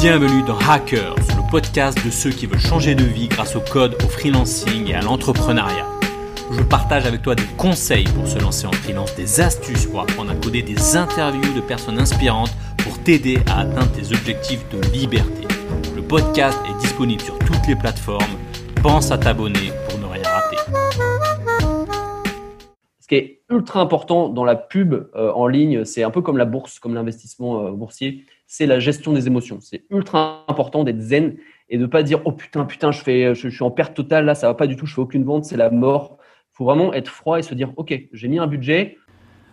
Bienvenue dans Hackers, le podcast de ceux qui veulent changer de vie grâce au code, au freelancing et à l'entrepreneuriat. Je partage avec toi des conseils pour se lancer en freelance, des astuces pour apprendre à coder, des interviews de personnes inspirantes pour t'aider à atteindre tes objectifs de liberté. Le podcast est disponible sur toutes les plateformes. Pense à t'abonner pour ne rien rater. Ce qui est ultra important dans la pub euh, en ligne, c'est un peu comme la bourse, comme l'investissement euh, boursier, c'est la gestion des émotions. C'est ultra important d'être zen et de ne pas dire oh putain putain je fais je, suis en perte totale là ça va pas du tout je fais aucune vente c'est la mort. Faut vraiment être froid et se dire ok j'ai mis un budget,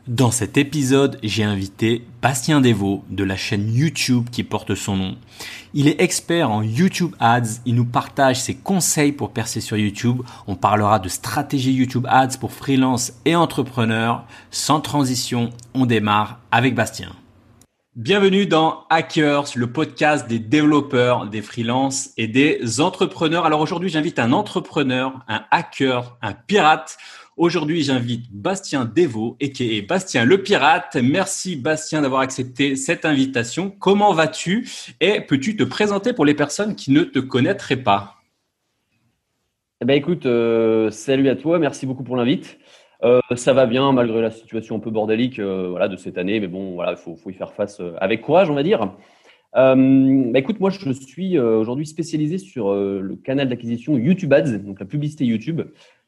dans cet épisode, j'ai invité Bastien Devaux de la chaîne YouTube qui porte son nom. Il est expert en YouTube Ads, il nous partage ses conseils pour percer sur YouTube. On parlera de stratégie YouTube Ads pour freelance et entrepreneurs. Sans transition, on démarre avec Bastien. Bienvenue dans Hackers, le podcast des développeurs, des freelances et des entrepreneurs. Alors aujourd'hui, j'invite un entrepreneur, un hacker, un pirate Aujourd'hui, j'invite Bastien Devaux, et Bastien le Pirate. Merci Bastien d'avoir accepté cette invitation. Comment vas-tu? Et peux-tu te présenter pour les personnes qui ne te connaîtraient pas? Eh ben, écoute, euh, salut à toi, merci beaucoup pour l'invite. Euh, ça va bien malgré la situation un peu bordélique euh, de cette année, mais bon, il faut, y faire face avec courage, on va dire. Bah, écoute, moi, je suis aujourd'hui spécialisé sur le canal d'acquisition YouTube Ads, donc la publicité YouTube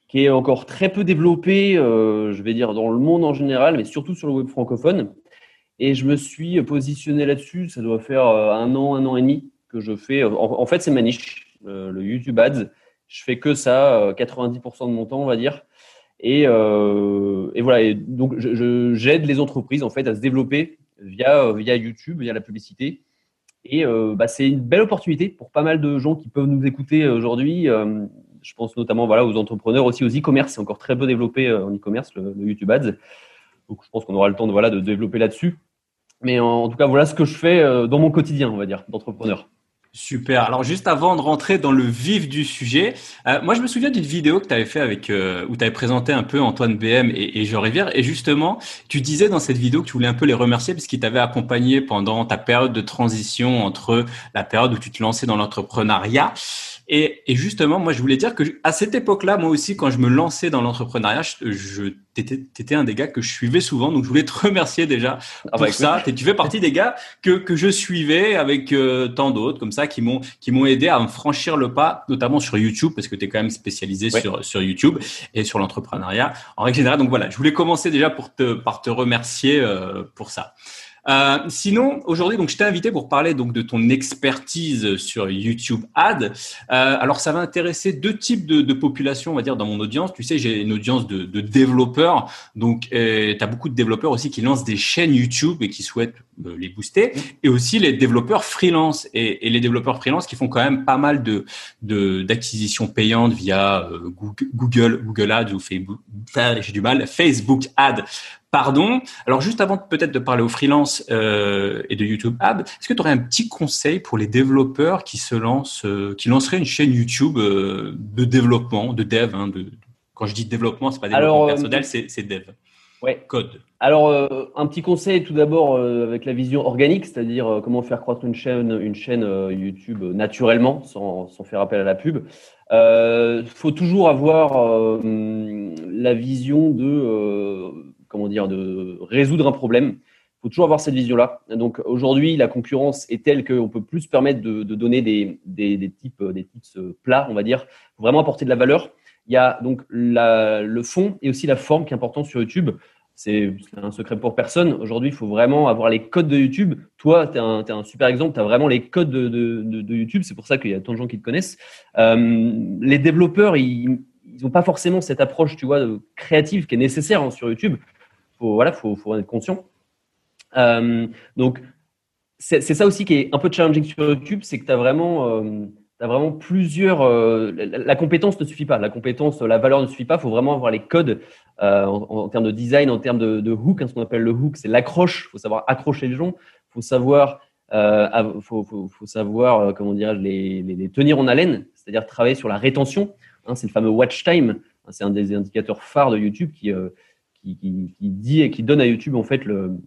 qui est encore très peu développé, euh, je vais dire, dans le monde en général, mais surtout sur le web francophone. Et je me suis positionné là-dessus, ça doit faire euh, un an, un an et demi que je fais. En, fait, c'est ma niche, euh, le YouTube Ads. Je fais que ça, 90% de mon temps, on va dire. Et, et voilà, et donc j'aide les entreprises en fait à se développer via, via YouTube, via la publicité. Et bah, c'est une belle opportunité pour pas mal de gens qui peuvent nous écouter aujourd'hui je pense notamment voilà, aux entrepreneurs, aussi aux e-commerce. C'est encore très peu développé euh, en e-commerce, le, YouTube Ads. Donc, je pense qu'on aura le temps de, voilà, de développer là-dessus. Mais en, tout cas, voilà ce que je fais euh, dans mon quotidien, on va dire, d'entrepreneur. Super. Alors juste avant de rentrer dans le vif du sujet, euh, moi je me souviens d'une vidéo que tu avais fait avec où tu avais présenté un peu Antoine BM et, et Jean Rivière et justement tu disais dans cette vidéo que tu voulais un peu les remercier parce qu'ils t'avaient accompagné pendant ta période de transition entre la période où tu te lançais dans l'entrepreneuriat et, et, justement, moi, je voulais dire que à cette époque-là, moi aussi, quand je me lançais dans l'entrepreneuriat, je, je t'étais un des gars que je suivais souvent. Donc, je voulais te remercier déjà ah bah, pour ça. tu fais partie des gars que, que je suivais avec euh, tant d'autres comme ça qui m'ont qui m'ont aidé à me franchir le pas, notamment sur YouTube, parce que tu es quand même spécialisé sur sur YouTube et sur l'entrepreneuriat en règle générale. Donc voilà, je voulais commencer déjà pour te par te remercier euh, pour ça. Euh, sinon, aujourd'hui, donc, je t'ai invité pour parler donc de ton expertise sur YouTube Ad. Euh, alors, ça va intéresser deux types de, de populations, on va dire, dans mon audience. Tu sais, j'ai une audience de, de développeurs. Donc, euh, tu as beaucoup de développeurs aussi qui lancent des chaînes YouTube et qui souhaitent euh, les booster. Et aussi les développeurs freelance et, et, les développeurs freelance qui font quand même pas mal de d'acquisitions payantes via euh, Google, Google Ads ou Facebook. J'ai du mal. Facebook Ads Pardon. Alors juste avant peut-être de parler aux freelance euh, et de YouTube Ad, est-ce que tu aurais un petit conseil pour les développeurs qui se lancent, euh, qui lanceraient une chaîne YouTube euh, de développement, de dev hein, de, Quand je dis développement, c'est pas développement personnel, c'est dev. Ouais. Code. Alors un petit conseil tout d'abord avec la vision organique, c'est-à-dire comment faire croître une chaîne, une chaîne YouTube naturellement, sans, sans, faire appel à la pub. Il faut toujours avoir la vision de comment dire, de résoudre un problème. Il faut toujours avoir cette vision-là. Donc aujourd'hui, la concurrence est telle qu'on peut plus se permettre de, donner des, des, types, des tips plats, on va dire, faut vraiment apporter de la valeur. Il y a donc le fond et aussi la forme qui est important sur YouTube. C'est un secret pour personne. Aujourd'hui, il faut vraiment avoir les codes de YouTube. Toi, tu es, un super exemple. Tu as vraiment les codes de, de, YouTube. C'est pour ça qu'il y a tant de gens qui te connaissent. Euh, les développeurs, ils n'ont pas forcément cette approche, tu vois, créative qui est nécessaire hein, sur YouTube faut, voilà, faut, en être conscient. Euh, donc, c'est ça aussi qui est un peu challenging sur YouTube, c'est que tu as vraiment, euh, vraiment plusieurs. Euh, la, compétence ne suffit pas. La compétence, la valeur ne suffit pas. Il faut vraiment avoir les codes en, termes de design, en termes de, hook. Hein, ce qu'on appelle le hook, c'est l'accroche. Il faut savoir accrocher les gens. Il faut savoir, faut, savoir comment dirais les, les, les, tenir en haleine, c'est-à-dire travailler sur la rétention. Hein, c'est le fameux watch time. Hein, c'est un des indicateurs phares de YouTube qui, qui, dit et qui donne à YouTube en fait le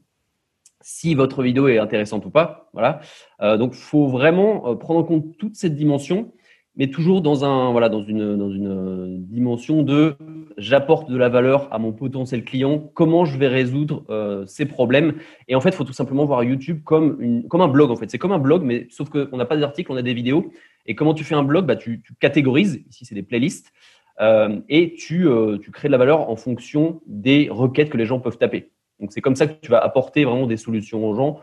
si votre vidéo est intéressante ou pas. Voilà. donc, faut vraiment prendre en compte toute cette dimension mais toujours dans, un, voilà, dans, une, dans une dimension de j'apporte de la valeur à mon potentiel client, comment je vais résoudre euh, ces problèmes. Et en fait, faut tout simplement voir YouTube comme, une, comme un blog. En fait, c'est comme un blog, mais sauf qu'on n'a pas d'articles, on a des vidéos. Et comment tu fais un blog? Bah, tu catégorises, ici c'est des playlists, euh, et tu, euh, tu crées de la valeur en fonction des requêtes que les gens peuvent taper. Donc c'est comme ça que tu vas apporter vraiment des solutions aux gens,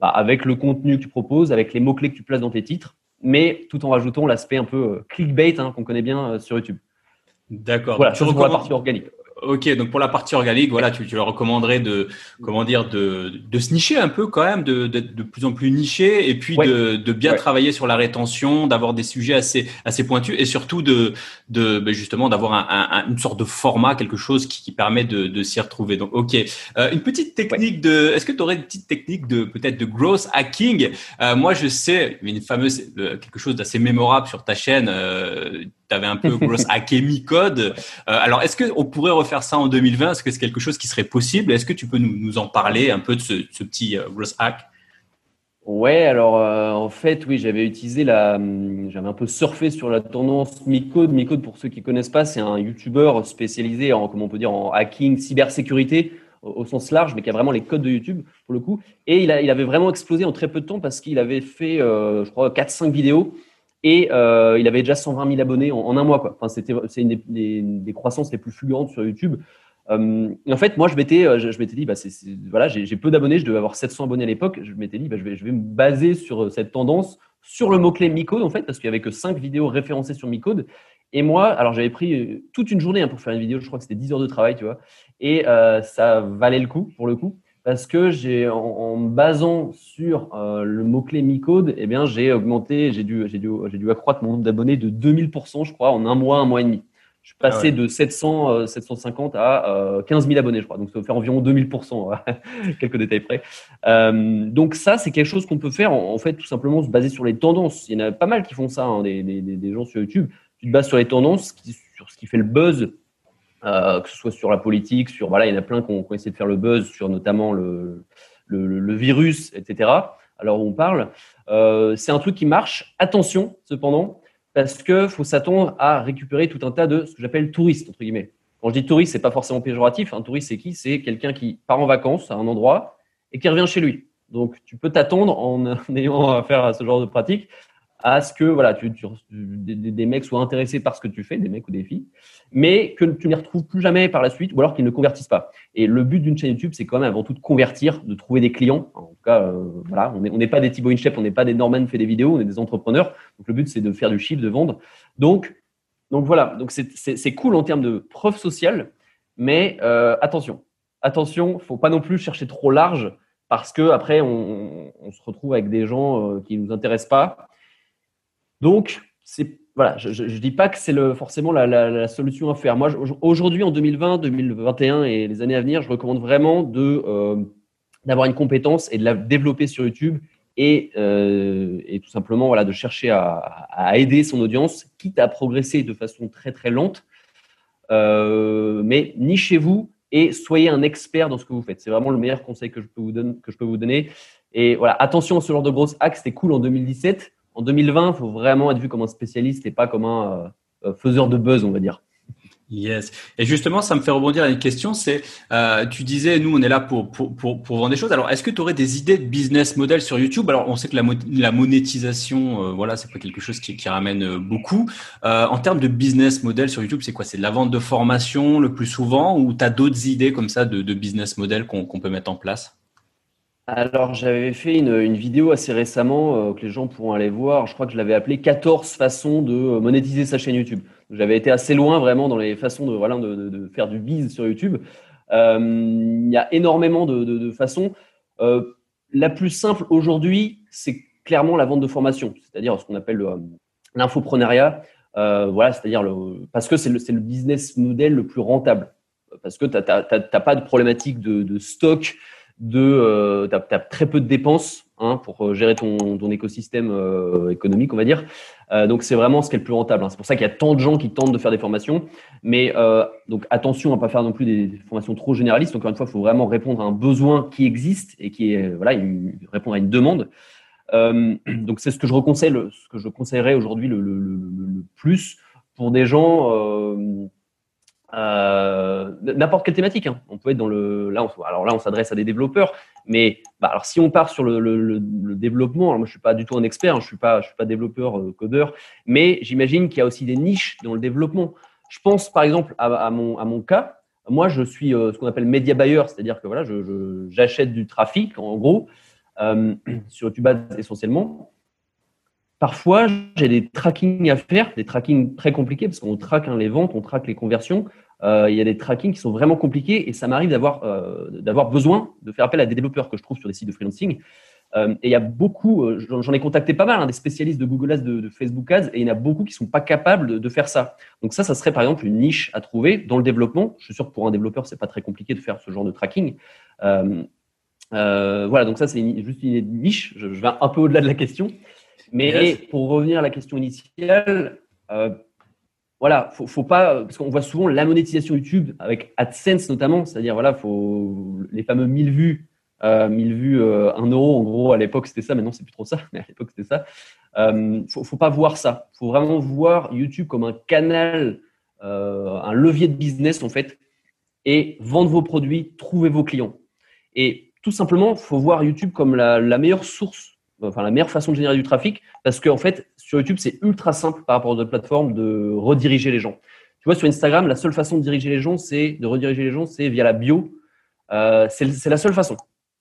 bah, avec le contenu que tu proposes, avec les mots-clés que tu places dans tes titres mais tout en rajoutant l'aspect un peu euh, clickbait hein, qu'on connaît bien sur YouTube. D'accord. Voilà, sur la partie organique. Ok, donc pour la partie organique, voilà, tu, tu leur recommanderais de, comment dire, de, de se nicher un peu quand même, d'être de plus en plus niché, et puis de, de bien travailler sur la rétention, d'avoir des sujets assez assez pointus, et surtout de de ben justement d'avoir un, un, une sorte de format, quelque chose qui, qui permet de, de s'y retrouver. Donc, ok, euh, une petite technique de, est-ce que tu aurais une petite technique de peut-être de growth hacking? Euh, Moi, je sais une fameuse euh, quelque chose d'assez mémorable sur ta chaîne. Tu avais un peu gross hacké code. Alors, est-ce qu'on pourrait refaire ça en 2020 Est-ce que c'est quelque chose qui serait possible? Est-ce que tu peux nous, en parler un peu de ce, petit euh, gross hack? Ouais, alors euh, en fait, oui, j'avais utilisé la, hum, j'avais un peu surfé sur la tendance Micode. Micode, pour ceux qui connaissent pas, c'est un YouTuber spécialisé en, comment on peut dire, en hacking, cybersécurité au, sens large, mais qui a vraiment les codes de YouTube pour le coup. Et il, a, il avait vraiment explosé en très peu de temps parce qu'il avait fait, euh, je crois, 4-5 vidéos et euh, il avait déjà 120 000 abonnés en, un mois. Enfin, c'est une des, des, croissances les plus fulgurantes sur YouTube. Euh, en fait, moi, je m'étais, euh, je, dit, bah, voilà, j'ai, peu d'abonnés, je devais avoir 700 abonnés à l'époque. Je m'étais dit, bah, je, vais, je vais me baser sur cette tendance, sur le mot-clé Micode, en fait, parce qu'il n'y avait que 5 vidéos référencées sur Micode. Et moi, alors j'avais pris toute une journée hein, pour faire une vidéo, je crois que c'était 10 heures de travail, tu vois, et ça valait le coup, pour le coup parce que j'ai en, me basant sur euh, le mot-clé Micode, eh bien j'ai augmenté, j'ai dû, j'ai dû, j'ai dû accroître mon nombre d'abonnés de 2000%, je crois, en un mois, un mois et demi. Je suis passé ah de 700, 750 euh, à euh, 15 000 abonnés, je crois. Donc ça va faire environ 2000%, quelques détails près. Euh, donc ça, c'est quelque chose qu'on peut faire, en, fait, tout simplement se baser sur les tendances. Il y en a pas mal qui font ça, hein, des, des, des, gens sur YouTube. Tu te bases sur les tendances, sur ce qui fait le buzz euh, que ce soit sur la politique, sur voilà, il y en a plein qui ont, essayé de faire le buzz sur notamment le, virus, etc. Alors on parle, euh, c'est un truc qui marche. Attention, cependant, parce que faut s'attendre à récupérer tout un tas de ce que j'appelle touristes entre guillemets. Quand je dis touriste, c'est pas forcément péjoratif. Un touriste, c'est qui? C'est quelqu'un qui part en vacances à un endroit et qui revient chez lui. Donc, tu peux t'attendre en ayant affaire à ce genre de pratique à ce que voilà, tu, tu des, des, mecs soient intéressés par ce que tu fais, des mecs ou des filles, mais que tu ne les retrouves plus jamais par la suite, ou alors qu'ils ne convertissent pas. Et le but d'une chaîne YouTube, c'est quand même avant tout de convertir, de trouver des clients. En tout cas, euh, voilà, on n'est pas des Thibaut Inchep, on n'est pas des Norman fait des vidéos, on est des entrepreneurs. Donc le but, c'est de faire du chiffre, de vendre. Donc, donc voilà, donc c'est cool en termes de preuve sociale, mais euh, attention, attention, faut pas non plus chercher trop large parce que après on, on se retrouve avec des gens euh, qui nous intéressent pas donc, voilà, je ne dis pas que c'est forcément la, solution à faire. Moi, aujourd'hui, en 2020, 2021 et les années à venir, je recommande vraiment euh, d'avoir une compétence et de la développer sur YouTube et, euh, tout simplement voilà, de chercher à, aider son audience, quitte à progresser de façon très très lente. Euh, mais nichez-vous et soyez un expert dans ce que vous faites. C'est vraiment le meilleur conseil que je peux vous donner. Et voilà, attention à ce genre de grosses hacks, c'était cool en 2017 en 2020, il faut vraiment être vu comme un spécialiste et pas comme un euh, faiseur de buzz, on va dire. Yes. Et justement, ça me fait rebondir à une question. C'est, euh, tu disais, nous, on est là pour pour pour, vendre des choses. Alors, est-ce que tu aurais des idées de business model sur YouTube? Alors, on sait que la, la monétisation, euh, voilà, c'est pas quelque chose qui, qui ramène beaucoup. En termes de business model sur YouTube, c'est quoi? C'est de la vente de formation le plus souvent, ou tu as d'autres idées comme ça de, business model qu'on peut mettre en place? Alors, j'avais fait une, vidéo assez récemment euh, que les gens pourront aller voir. Je crois que je l'avais appelé 14 façons de euh, monétiser sa chaîne YouTube. J'avais été assez loin vraiment dans les façons de, faire du biz sur YouTube. Euh, il y a énormément de, façons. La plus simple aujourd'hui, c'est clairement la vente de formation, c'est-à-dire ce qu'on appelle l'infoprenariat. voilà, c'est-à-dire parce que c'est le, le business model le plus rentable. Parce que tu n'as pas de problématique de, stock de, euh, tu as, très peu de dépenses hein, pour gérer ton, ton écosystème économique, on va dire. donc c'est vraiment ce qui est le plus rentable. Hein. C'est pour ça qu'il y a tant de gens qui tentent de faire des formations. Mais donc attention à ne pas faire non plus des, formations trop généralistes. Encore une fois, il faut vraiment répondre à un besoin qui existe et qui est voilà, répondre à une demande. donc c'est ce que je reconseille, ce que je conseillerais aujourd'hui le, le, le, plus pour des gens euh, n'importe quelle thématique. Hein. On peut être dans le. Là, alors là, on s'adresse à des développeurs, mais bah, alors si on part sur le, le, développement, alors moi je suis pas du tout un expert, hein, je suis pas, je suis pas développeur euh, codeur, mais j'imagine qu'il y a aussi des niches dans le développement. Je pense par exemple à, mon, à mon cas. Moi, je suis euh, ce qu'on appelle media buyer, c'est-à-dire que voilà, je, j'achète du trafic en gros sur YouTube essentiellement. Parfois, j'ai des tracking à faire, des tracking très compliqués parce qu'on traque hein, les ventes, on traque les conversions. Euh, il y a des trackings qui sont vraiment compliqués et ça m'arrive d'avoir euh, d'avoir besoin de faire appel à des développeurs que je trouve sur des sites de freelancing. Euh, et il y a beaucoup, j'en ai contacté pas mal, hein, des spécialistes de Google Ads, de, Facebook Ads, et il y en a beaucoup qui sont pas capables de, faire ça. Donc ça, ça serait par exemple une niche à trouver dans le développement. Je suis sûr que pour un développeur, c'est pas très compliqué de faire ce genre de tracking. Voilà, donc ça c'est juste une niche. Je vais un peu au-delà de la question. Mais pour revenir à la question initiale, euh, voilà, faut, faut pas parce qu'on voit souvent la monétisation YouTube avec AdSense notamment, c'est-à-dire voilà, faut les fameux 1000 vues, euh, 1000 vues, euh, 1 euro en gros à l'époque c'était ça, maintenant c'est plus trop ça, mais à l'époque c'était ça. Euh, faut, faut pas voir ça, faut vraiment voir YouTube comme un canal, euh, un levier de business en fait, et vendre vos produits, trouver vos clients. Et tout simplement, faut voir YouTube comme la, la meilleure source enfin la meilleure façon de générer du trafic parce qu'en fait sur YouTube c'est ultra simple par rapport à d'autres plateformes de rediriger les gens. Tu vois sur Instagram la seule façon de diriger les gens c'est de rediriger les gens c'est via la bio. Euh, c'est la seule façon.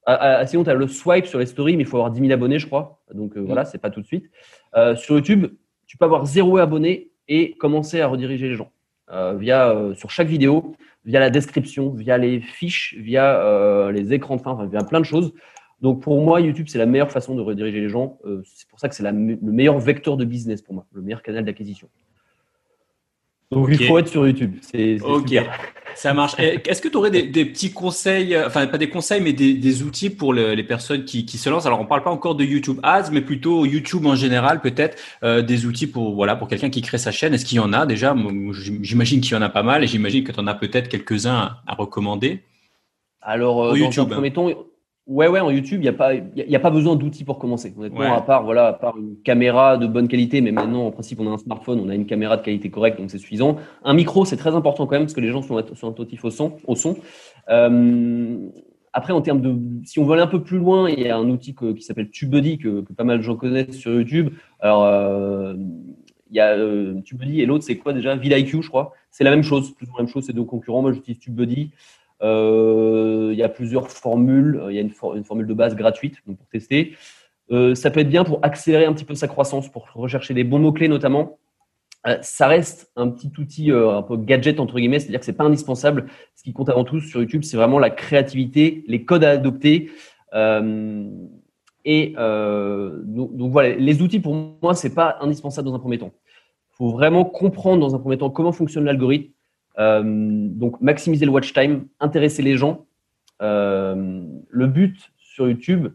Ah, ah, sinon tu as le swipe sur les stories mais il faut avoir 10 000 abonnés je crois donc euh, voilà c'est pas tout de suite. Euh, sur YouTube tu peux avoir zéro abonné et commencer à rediriger les gens euh, via sur chaque vidéo via la description via les fiches via les écrans de fin enfin, via plein de choses. Donc pour moi, YouTube, c'est la meilleure façon de rediriger les gens. Euh, c'est pour ça que c'est le meilleur vecteur de business pour moi, le meilleur canal d'acquisition. Donc il faut être sur YouTube. C'est ok, ça marche. Est-ce que tu aurais des, petits conseils, euh, enfin pas des conseils, mais des, outils pour les personnes qui, se lancent? Alors on parle pas encore de YouTube Ads, mais plutôt YouTube en général, peut-être euh, des outils pour voilà pour quelqu'un qui crée sa chaîne. Est-ce qu'il y en a déjà? J'imagine qu'il y en a pas mal, et j'imagine que tu en as peut-être quelques-uns à recommander. Alors dans YouTube, un premier temps, Ouais, ouais, en YouTube, il n'y a, pas, y a pas besoin d'outils pour commencer. Honnêtement, à, part, voilà, à part une caméra de bonne qualité, mais maintenant, en principe, on a un smartphone, on a une caméra de qualité correcte, donc c'est suffisant. Un micro, c'est très important quand même, parce que les gens sont, sont attentifs au son. Au son. Euh, après, en termes de, si on veut aller un peu plus loin, il y a un outil qui s'appelle TubeBuddy, que, que, pas mal de gens connaissent sur YouTube. Alors, euh, il y a euh, TubeBuddy et l'autre, c'est quoi déjà? VidIQ, je crois. C'est la même chose, plus ou moins la même chose, c'est deux concurrents. Moi, j'utilise TubeBuddy. Euh, il y a plusieurs formules. Il y a une, formule de base gratuite donc pour tester. Euh, ça peut être bien pour accélérer un petit peu sa croissance, pour rechercher des bons mots-clés notamment. Euh, ça reste un petit outil un peu gadget entre guillemets, c'est-à-dire que c'est pas indispensable. Ce qui compte avant tout sur YouTube, c'est vraiment la créativité, les codes à adopter. et donc, donc, voilà, les outils pour moi, c'est pas indispensable dans un premier temps. Il faut vraiment comprendre dans un premier temps comment fonctionne l'algorithme, donc, maximiser le watch time, intéresser les gens. Euh, le but sur YouTube,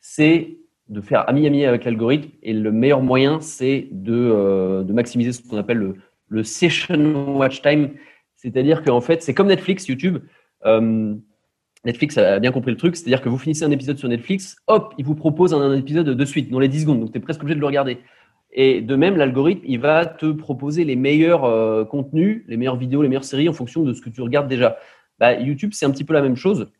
c'est de faire ami-ami avec l'algorithme et le meilleur moyen, c'est de, euh, de, maximiser ce qu'on appelle le, le, session watch time. C'est-à-dire qu'en fait, c'est comme Netflix, YouTube. Euh, Netflix a bien compris le truc, c'est-à-dire que vous finissez un épisode sur Netflix, hop, il vous propose un, un épisode de suite, dans les 10 secondes. Donc, tu es presque obligé de le regarder. Et de même, l'algorithme, il va te proposer les meilleurs euh, contenus, les meilleures vidéos, les meilleures séries en fonction de ce que tu regardes déjà. Bah, YouTube, c'est un petit peu la même chose.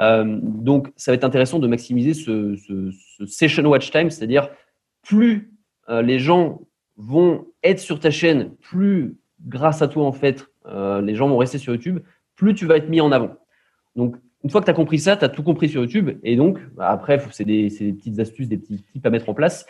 Euh, donc, ça va être intéressant de maximiser ce, session watch time, c'est-à-dire plus euh, les gens vont être sur ta chaîne, plus grâce à toi, en fait, les gens vont rester sur YouTube, plus tu vas être mis en avant. Donc, une fois que tu as compris ça, tu as tout compris sur YouTube. Et donc, bah, après, c'est des, des, petites astuces, des petits tips à mettre en place.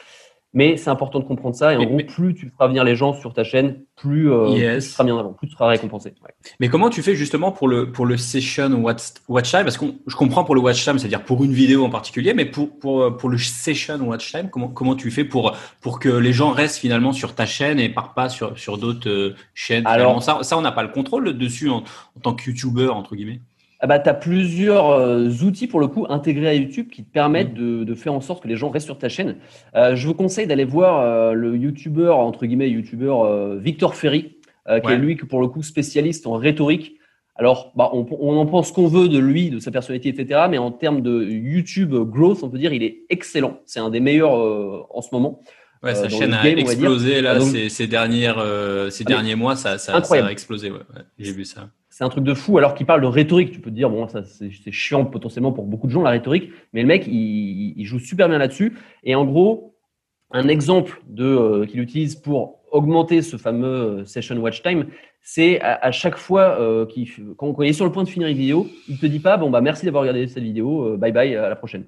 Mais c'est important de comprendre ça. Et en gros, plus tu feras venir les gens sur ta chaîne, plus, euh, tu seras mis en avant, plus tu seras récompensé. Mais comment tu fais justement pour le, pour le session watch, watch time? Parce que je comprends pour le watch time, c'est-à-dire pour une vidéo en particulier, mais pour, pour, pour le session watch time, comment, comment tu fais pour, pour que les gens restent finalement sur ta chaîne et partent pas sur, sur d'autres euh, chaînes Alors, ça, ça, on n'a pas le contrôle dessus en, en tant que YouTuber, entre guillemets ah bah, tu as plusieurs euh, outils pour le coup intégrés à YouTube qui te permettent mm. de, faire en sorte que les gens restent sur ta chaîne. Euh, je vous conseille d'aller voir euh, le YouTuber, entre guillemets, YouTuber Victor Ferry, qui est lui, pour le coup, spécialiste en rhétorique. Alors, bah, on, en pense qu'on veut de lui, de sa personnalité, etc. Mais en termes de YouTube growth, on peut dire il est excellent. C'est un des meilleurs en ce moment. Ouais, sa chaîne a explosé là, ces, dernières, ces ah, derniers mois, ça, ça, a explosé. Ouais, J'ai vu ça c'est un truc de fou. Alors qu'il parle de rhétorique, tu peux te dire, bon, ça c'est chiant potentiellement pour beaucoup de gens la rhétorique, mais le mec, il, joue super bien là-dessus. Et en gros, un exemple de euh, qu'il utilise pour augmenter ce fameux euh, session watch time, c'est à, chaque fois euh, il est sur le point de finir une vidéo, il te dit pas, bon bah merci d'avoir regardé cette vidéo, bye bye, à la prochaine.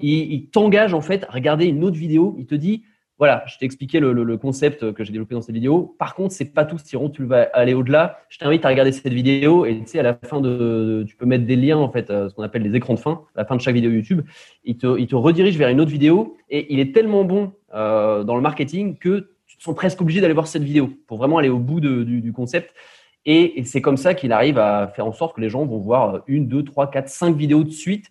Il, il t'engage en fait à regarder une autre vidéo. Il te dit, voilà, je t'ai expliqué le, concept que j'ai développé dans cette vidéo. Par contre, c'est pas tout. Si tu vas aller au-delà, je t'invite à regarder cette vidéo et tu sais, à la fin de, tu peux mettre des liens en fait, euh, ce qu'on appelle les écrans de fin, à la fin de chaque vidéo YouTube. Il te, redirige vers une autre vidéo et il est tellement bon euh, dans le marketing que tu te sens presque obligé d'aller voir cette vidéo pour vraiment aller au bout du, concept. Et, c'est comme ça qu'il arrive à faire en sorte que les gens vont voir une, deux, trois, quatre, cinq vidéos de suite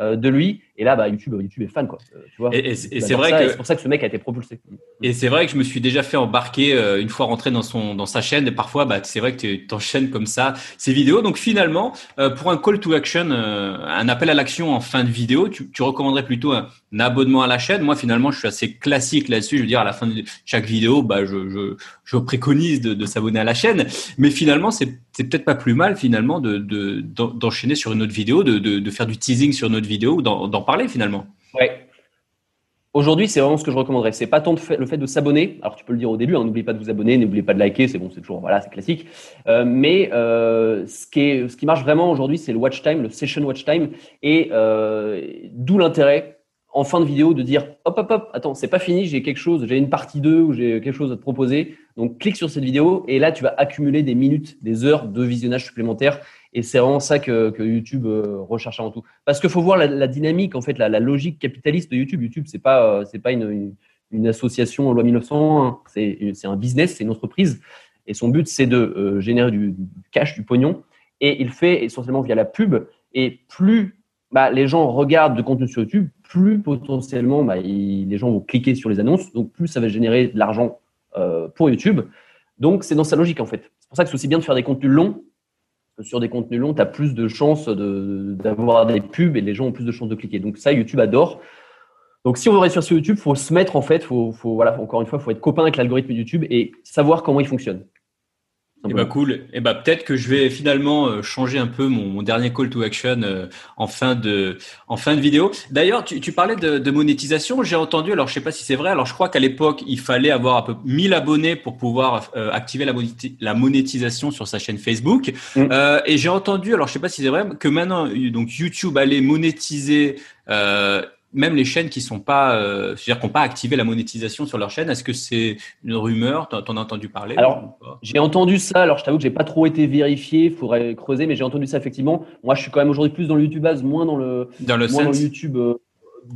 euh, de lui. Et là, bah, YouTube, YouTube est fan, quoi. Euh, tu vois et, c'est vrai que c'est pour ça que ce mec a été propulsé. Et c'est vrai que je me suis déjà fait embarquer euh, une fois rentré dans son dans sa chaîne. Et parfois, bah, c'est vrai que tu enchaînes comme ça ces vidéos. Donc finalement, pour un call to action, un appel à l'action en fin de vidéo, tu, tu recommanderais plutôt un, abonnement à la chaîne? Moi, finalement, je suis assez classique là-dessus. Je veux dire, à la fin de chaque vidéo, bah, je, je, je préconise de, de s'abonner à la chaîne. Mais finalement, c'est peut-être pas plus mal finalement de d'enchaîner sur une autre vidéo, de, de, de faire du teasing sur une autre vidéo ou d'en parler finalement. Ouais. Aujourd'hui, c'est vraiment ce que je recommanderais. C'est pas tant le fait de s'abonner. Alors, tu peux le dire au début. Hein, n'oubliez pas de vous abonner, n'oubliez pas de liker. C'est bon, c'est toujours voilà, c'est classique. Euh, mais euh, ce qui est, ce qui marche vraiment aujourd'hui, c'est le watch time, le session watch time, et euh, d'où l'intérêt en fin de vidéo de dire hop hop hop attends c'est pas fini j'ai quelque chose j'ai une partie 2 ou j'ai quelque chose à te proposer. Donc clique sur cette vidéo et là tu vas accumuler des minutes des heures de visionnage supplémentaires et c'est vraiment ça que, YouTube euh, recherche avant tout. Parce qu'il faut voir la, dynamique en fait la, logique capitaliste de YouTube. YouTube c'est pas euh, c'est pas une, une, association en loi 1901 c'est c'est un business c'est une entreprise. Et son but c'est de euh, générer du, du cash du pognon. Et il fait essentiellement via la pub. Et plus bah, les gens regardent de contenu sur YouTube, plus potentiellement bah, les gens vont cliquer sur les annonces, donc plus ça va générer de l'argent euh, pour YouTube. Donc c'est dans sa logique en fait. C'est pour ça que c'est aussi bien de faire des contenus longs. Parce que sur des contenus longs, tu as plus de chances d'avoir des pubs et les gens ont plus de chances de cliquer. Donc ça, YouTube adore. Donc si on veut réussir sur YouTube, faut se mettre en fait, faut, faut, voilà, encore une fois, faut être copain avec l'algorithme YouTube et savoir comment il fonctionne. Et eh bah cool. Et eh bah peut-être que je vais finalement euh, changer un peu mon, dernier call to action euh, en fin de en fin de vidéo. D'ailleurs, tu, tu parlais de, de monétisation. J'ai entendu. Alors je sais pas si c'est vrai. Alors je crois qu'à l'époque il fallait avoir un peu 1000 abonnés pour pouvoir euh, activer la, la monétisation sur sa chaîne Facebook. Mm. Euh, et j'ai entendu. Alors je sais pas si c'est vrai que maintenant donc YouTube allait monétiser euh, même les chaînes qui sont pas, euh, c'est-à-dire qui n'ont pas activé la monétisation sur leur chaîne, est-ce que c'est une rumeur? Tu en as entendu parler Alors, j'ai entendu ça. Alors, je t'avoue que j'ai pas trop été vérifié. Il faudrait creuser, mais j'ai entendu ça effectivement. Moi, je suis quand même aujourd'hui plus dans le YouTube Ads, moins dans le, dans le, moins dans le YouTube. Euh,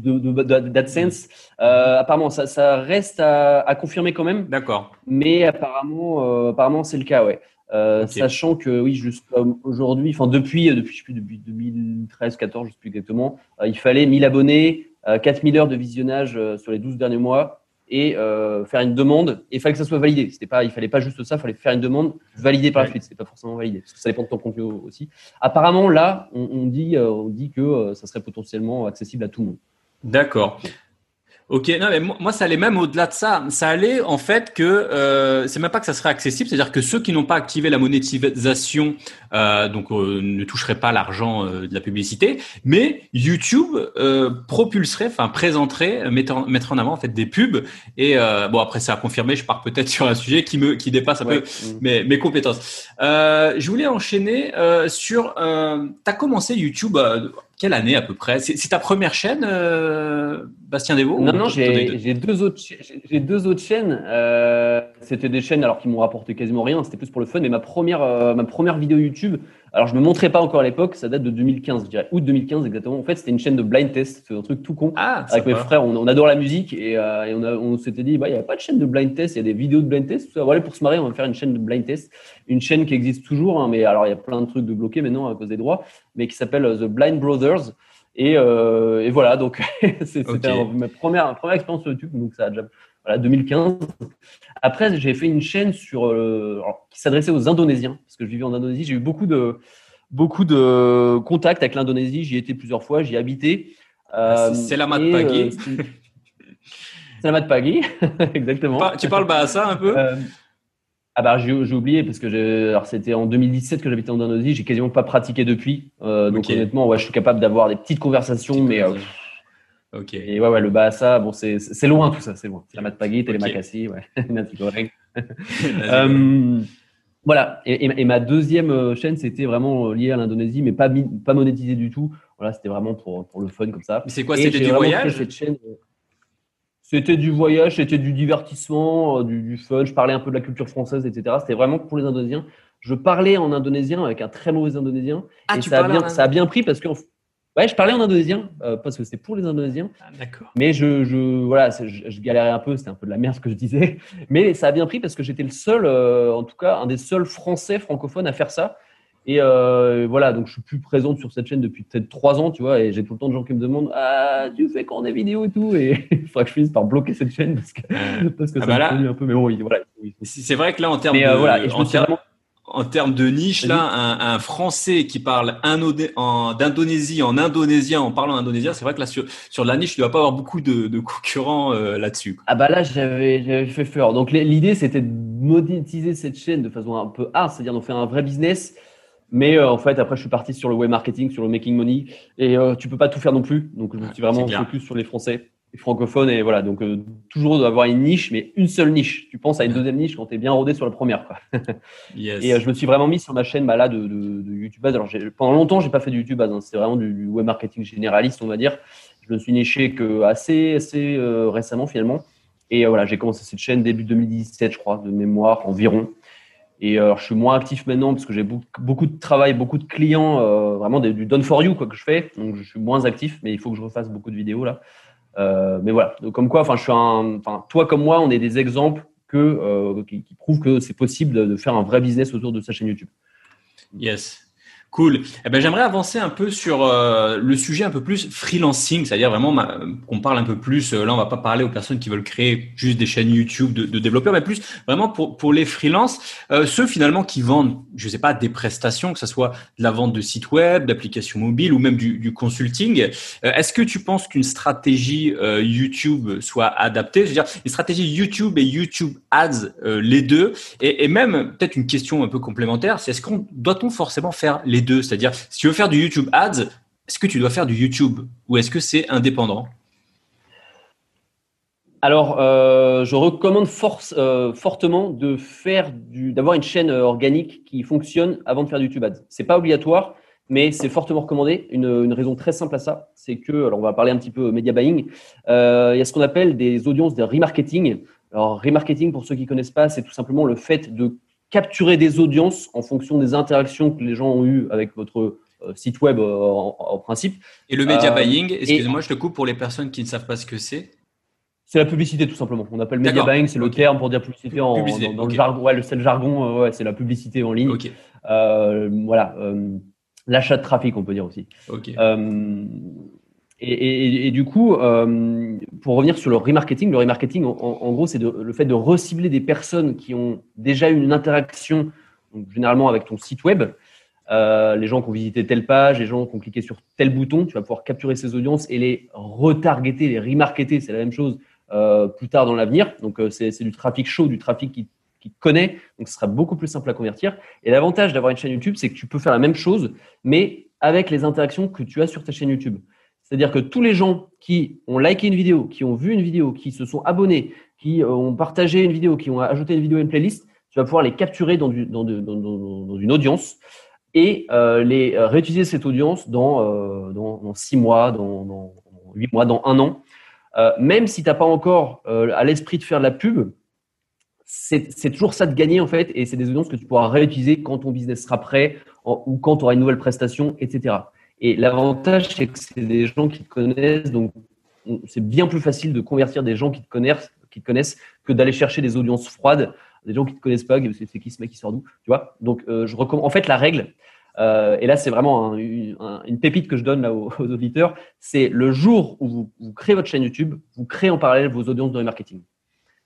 d'AdSense. Euh, apparemment, ça, ça reste à, à, confirmer quand même. D'accord. Mais apparemment, euh, apparemment, c'est le cas, ouais. Euh, Sachant que oui, jusqu'à aujourd'hui, enfin depuis, depuis, je sais plus, depuis 2013, 14, je sais plus exactement, euh, il fallait 1000 abonnés, 4000 euh, heures de visionnage euh, sur les 12 derniers mois et euh, faire une demande. Et il fallait que ça soit validé. C'était pas, il fallait pas juste ça, il fallait faire une demande validée par la suite. C'était pas forcément validé parce que ça dépend de ton contenu aussi. Apparemment, là, on, on dit, on dit que ça serait potentiellement accessible à tout le monde. D'accord. Ok, non mais moi ça allait même au-delà de ça. Ça allait en fait que euh, c'est même pas que ça serait accessible, c'est-à-dire que ceux qui n'ont pas activé la monétisation euh, donc euh, ne toucheraient pas l'argent euh, de la publicité, mais YouTube euh, propulserait, enfin présenterait, mettre en, mettre en avant en fait des pubs. Et bon après ça a confirmé, je pars peut-être sur un sujet qui me qui dépasse un peu mes, mes compétences. je voulais enchaîner sur. tu as commencé YouTube quelle année à peu près? C'est ta première chaîne Bastien Devaux Non, non, j'ai deux autres, j'ai deux autres chaînes. Euh, c'était des chaînes alors qui m'ont rapporté quasiment rien. C'était plus pour le fun. Mais ma première, euh, ma première vidéo YouTube, alors je me montrais pas encore à l'époque. Ça date de 2015, je dirais août 2015 exactement. En fait, c'était une chaîne de blind test. C'est un truc tout con. Ah, avec mes frères, on, adore la musique et, euh, on, on s'était dit, bah il y a pas de chaîne de blind test. Il y a des vidéos de blind test. Voilà, pour se marrer, on va faire une chaîne de blind test. Une chaîne qui existe toujours, hein, mais alors il y a plein de trucs de bloqués maintenant à cause des droits, mais qui s'appelle The Blind Brothers. Et, euh, et voilà, donc c'était ma première, première expérience sur YouTube, donc ça a déjà voilà, 2015. Après, j'ai fait une chaîne sur, euh, qui s'adressait aux Indonésiens, parce que je vivais en Indonésie. J'ai eu beaucoup de, beaucoup de contacts avec l'Indonésie. J'y ai été plusieurs fois, j'y ai habité. Euh, c'est la mat Pagi. c'est la mat Pagi, exactement. Tu parles bahasa un peu? Ah bah j'ai oublié parce que alors c'était en 2017 que j'habitais en Indonésie, j'ai quasiment pas pratiqué depuis. Euh, donc honnêtement, ouais, je suis capable d'avoir des petites conversations, mais euh, ok. Et ouais, ouais, le bahasa, bon, c'est loin tout ça, c'est loin. La matpagi, okay. makassi, ouais, euh, voilà. Et, et, ma deuxième chaîne, c'était vraiment lié à l'Indonésie, mais pas pas monétisé du tout. Voilà, c'était vraiment pour pour le fun comme ça. Mais c'est quoi C'était du voyage cette chaîne, c'était du voyage, c'était du divertissement, euh, du, fun. Je parlais un peu de la culture française, etc. C'était vraiment pour les Indonésiens. Je parlais en indonésien avec un très mauvais indonésien. Ah, et ça, a bien, ça a bien pris parce que ouais, je parlais en indonésien euh, parce que c'était pour les Indonésiens. Ah, d'accord. Mais je, je voilà, je, galérais un peu. C'était un peu de la merde ce que je disais. Mais ça a bien pris parce que j'étais le seul, euh, en tout cas, un des seuls Français francophones à faire ça. Et euh, voilà, donc je suis plus présente sur cette chaîne depuis peut-être trois ans, tu vois, et j'ai tout le temps de gens qui me demandent Ah, tu fais quand des vidéos et tout Et il faudra que je finisse par bloquer cette chaîne parce que, parce que ah ça bah un peu. Mais bon, voilà. C'est vrai que là, en termes de. voilà, en, termes, de niche, là, un, un, Français qui parle d'Indonésie en indonésien en parlant indonésien, c'est vrai que là, sur, sur la niche, tu ne dois pas avoir beaucoup de, de concurrents euh, là-dessus. Ah, bah là, j'avais fait peur. Donc, l'idée, c'était de monétiser cette chaîne de façon un peu hard, c'est-à-dire d'en faire un vrai business mais euh, en fait, après, je suis parti sur le web marketing, sur le making money, et euh, tu peux pas tout faire non plus. Donc, je me suis vraiment focus sur les Français, les francophones, et voilà. Donc, euh, toujours avoir une niche, mais une seule niche. Tu penses à une deuxième niche quand tu es bien rodé sur la première. Quoi. Et je me suis vraiment mis sur ma chaîne bah, là, de, de, de YouTube Alors, pendant longtemps, j'ai pas fait du YouTube Hein. C'était vraiment du, web marketing généraliste, on va dire. Je me suis niché que assez, assez récemment finalement. Et voilà, j'ai commencé cette chaîne début 2017, je crois, de mémoire environ. Et euh, je suis moins actif maintenant parce que j'ai beaucoup de travail, beaucoup de clients, euh, vraiment du done for you quoi que je fais. Donc je suis moins actif, mais il faut que je refasse beaucoup de vidéos là. Euh, mais voilà, donc, comme quoi, enfin, je suis un, enfin, toi comme moi, on est des exemples que qui, prouvent que c'est possible de, faire un vrai business autour de sa chaîne YouTube. Yes. Cool. Eh ben, j'aimerais avancer un peu sur euh, le sujet un peu plus freelancing, c'est-à-dire vraiment qu'on parle un peu plus. Euh, là, on va pas parler aux personnes qui veulent créer juste des chaînes YouTube de, développeurs, mais plus vraiment pour pour les freelances, euh, ceux finalement qui vendent, je sais pas, des prestations, que ce soit de la vente de sites web, d'applications mobiles ou même du, du consulting. Est-ce que tu penses qu'une stratégie YouTube soit adaptée? Je veux dire, une stratégie YouTube et YouTube Ads, les deux, et, et même peut-être une question un peu complémentaire, c'est est-ce qu'on doit-on forcément faire les deux C'est-à-dire, si tu veux faire du YouTube Ads, est-ce que tu dois faire du YouTube ou est-ce que c'est indépendant? Alors, euh, je recommande force, euh, fortement de faire du, d'avoir une chaîne euh, organique qui fonctionne avant de faire du YouTube Ads. C'est pas obligatoire, mais c'est fortement recommandé. Une, raison très simple à ça, c'est que, alors on va parler un petit peu media buying. il y a ce qu'on appelle des audiences de remarketing. Alors, remarketing, pour ceux qui connaissent pas, c'est tout simplement le fait de capturer des audiences en fonction des interactions que les gens ont eues avec votre euh, site web euh, en, principe. Et le media euh, buying, excusez-moi, je te coupe pour les personnes qui ne savent pas ce que c'est. C'est la publicité tout simplement. On appelle media buying, c'est le terme pour dire publicité en, dans, le jargon. Ouais, c'est le jargon, ouais, c'est la publicité en ligne. voilà, l'achat de trafic, on peut dire aussi. Et, du coup, euh, pour revenir sur le remarketing, le remarketing, en, gros, c'est le fait de recibler des personnes qui ont déjà eu une interaction, généralement avec ton site web. Euh, les gens qui ont visité telle page, les gens qui ont cliqué sur tel bouton, tu vas pouvoir capturer ces audiences et les retargeter, les remarketer, c'est la même chose euh, plus tard dans l'avenir. Donc, c'est du trafic chaud, du trafic qui connaît, donc ce sera beaucoup plus simple à convertir. Et l'avantage d'avoir une chaîne YouTube, c'est que tu peux faire la même chose, mais avec les interactions que tu as sur ta chaîne YouTube. C'est-à-dire que tous les gens qui ont liké une vidéo, qui ont vu une vidéo, qui se sont abonnés, qui euh, ont partagé une vidéo, qui ont ajouté une vidéo à une playlist, tu vas pouvoir les capturer dans, une audience et euh, les euh, réutiliser cette audience dans, dans, six mois, dans, huit mois, dans un an. même si tu n'as pas encore à l'esprit de faire de la pub, c'est toujours ça de gagner en fait, et c'est des audiences que tu pourras réutiliser quand ton business sera prêt ou quand tu auras une nouvelle prestation, etc. Et l'avantage, c'est que c'est des gens qui te connaissent, donc c'est bien plus facile de convertir des gens qui te connaissent, que d'aller chercher des audiences froides, des gens qui te connaissent pas, c'est qui ce mec qui sort d'où, tu vois. Donc, euh, je recommande. En fait, la règle, euh, et là, c'est vraiment une pépite que je donne aux, auditeurs, c'est le jour où vous, créez votre chaîne YouTube, vous créez en parallèle vos audiences de remarketing.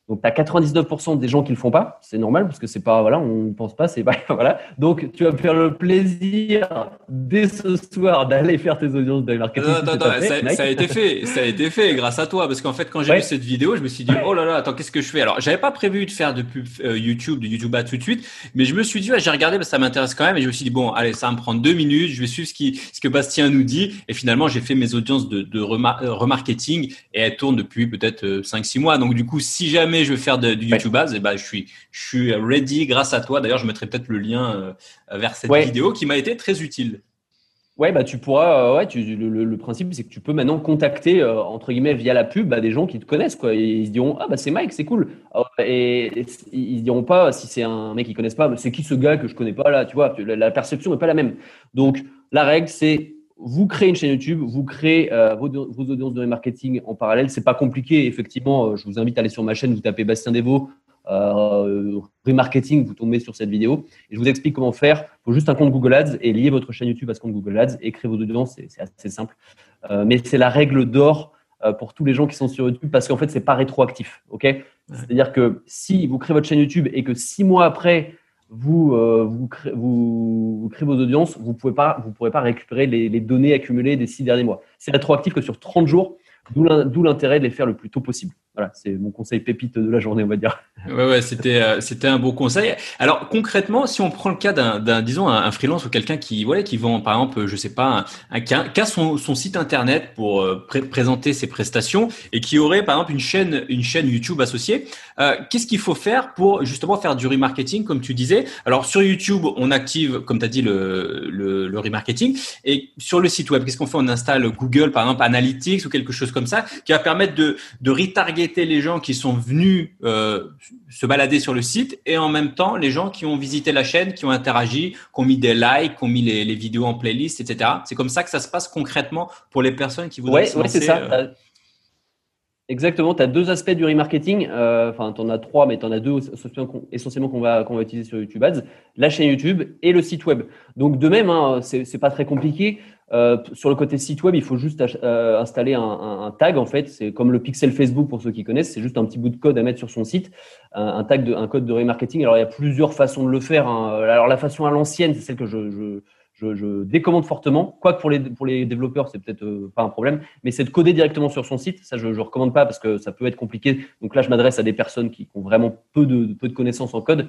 Donc, tu as 99% des gens qui le font pas. C'est normal parce que c'est pas, voilà, on ne pense pas, c'est pas, voilà. Donc, tu vas me faire le plaisir dès ce soir d'aller faire tes audiences de marketing. Non, attends, attends, ça, a été fait, ça a été fait grâce à toi parce qu'en fait, quand j'ai vu cette vidéo, je me suis dit, oh là là, attends, qu'est-ce que je fais? Alors, j'avais pas prévu de faire de pub euh, YouTube, de YouTube tout de suite, mais je me suis dit, j'ai regardé parce que ça m'intéresse quand même et je me suis dit, bon, allez, ça va me prendre deux minutes, je vais suivre ce, qui, ce que Bastien nous dit et finalement, j'ai fait mes audiences de, de euh, remarketing et elles tournent depuis peut-être 5-6 euh, mois. Donc, du coup, si jamais je veux faire de, du YouTube Ads, et ben, je suis, je suis ready grâce à toi. D'ailleurs, je mettrai peut-être le lien euh, vers cette vidéo qui m'a été très utile. Ouais, bah tu pourras. Euh, ouais, tu, le, principe, c'est que tu peux maintenant contacter euh, entre guillemets via la pub bah, des gens qui te connaissent quoi. Et ils se diront ah bah c'est Mike, c'est cool. Et, ils se diront pas si c'est un mec qu'ils connaissent pas, c'est qui ce gars que je connais pas là, tu vois. La, perception n'est pas la même. Donc la règle c'est vous créez une chaîne YouTube, vous créez vos, vos, audiences de remarketing en parallèle. C'est pas compliqué, effectivement. Je vous invite à aller sur ma chaîne, vous tapez Bastien Devaux, euh, remarketing, vous tombez sur cette vidéo. Et je vous explique comment faire. Il faut juste un compte Google Ads et lier votre chaîne YouTube à ce compte Google Ads et créer vos audiences. C'est assez simple. Euh, mais c'est la règle d'or euh, pour tous les gens qui sont sur YouTube parce qu'en fait, c'est pas rétroactif. ok? C'est-à-dire que si vous créez votre chaîne YouTube et que six mois après, vous, euh, vous, créez, vos audiences, vous ne pouvez pas, pourrez pas récupérer les, les, données accumulées des six derniers mois. C'est rétroactif que sur 30 jours, d'où l'intérêt de les faire le plus tôt possible. Voilà, c'est mon conseil pépite de la journée, on va dire. Ouais, ouais, c'était euh, c'était un beau conseil. Alors concrètement, si on prend le cas d'un disons un, freelance ou quelqu'un qui ouais qui vend par exemple, je sais pas, un, qui, a, son, son site internet pour euh, présenter ses prestations et qui aurait par exemple une chaîne une chaîne YouTube associée, euh, qu'est-ce qu'il faut faire pour justement faire du remarketing comme tu disais? Alors sur YouTube, on active comme tu as dit le, le, le remarketing et sur le site web, qu'est-ce qu'on fait? On installe Google par exemple Analytics ou quelque chose comme ça qui va permettre de de retargeter les gens qui sont venus euh, se balader sur le site et en même temps les gens qui ont visité la chaîne, qui ont interagi, qui ont mis des likes, qui ont mis les, vidéos en playlist, etc. C'est comme ça que ça se passe concrètement pour les personnes qui voudraient se lancer. c'est ça. Euh, Exactement, tu as deux aspects du remarketing. Euh, enfin, tu en as trois, mais tu en as deux essentiellement qu'on va, qu'on va utiliser sur YouTube Ads la chaîne YouTube et le site web. Donc, de même, hein, c'est pas très compliqué. Euh, sur le côté site web, il faut juste euh, installer un, tag en fait. C'est comme le pixel Facebook pour ceux qui connaissent. C'est juste un petit bout de code à mettre sur son site, un, tag, un code de remarketing. Alors il y a plusieurs façons de le faire. Hein. Alors la façon à l'ancienne, c'est celle que je, décommande fortement. Quoique pour les, pour développeurs, c'est peut-être euh, pas un problème, mais c'est de coder directement sur son site. Ça, je ne recommande pas parce que ça peut être compliqué. Donc là, je m'adresse à des personnes qui, ont vraiment peu de, peu de connaissances en code.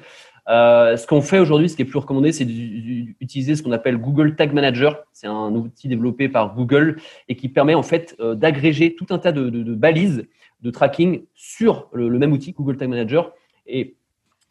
Euh, ce qu'on fait aujourd'hui, ce qui est plus recommandé, c'est d'utiliser ce qu'on appelle Google Tag Manager. C'est un outil développé par Google et qui permet en fait euh, d'agréger tout un tas de, balises de tracking sur le, le même outil, Google Tag Manager, et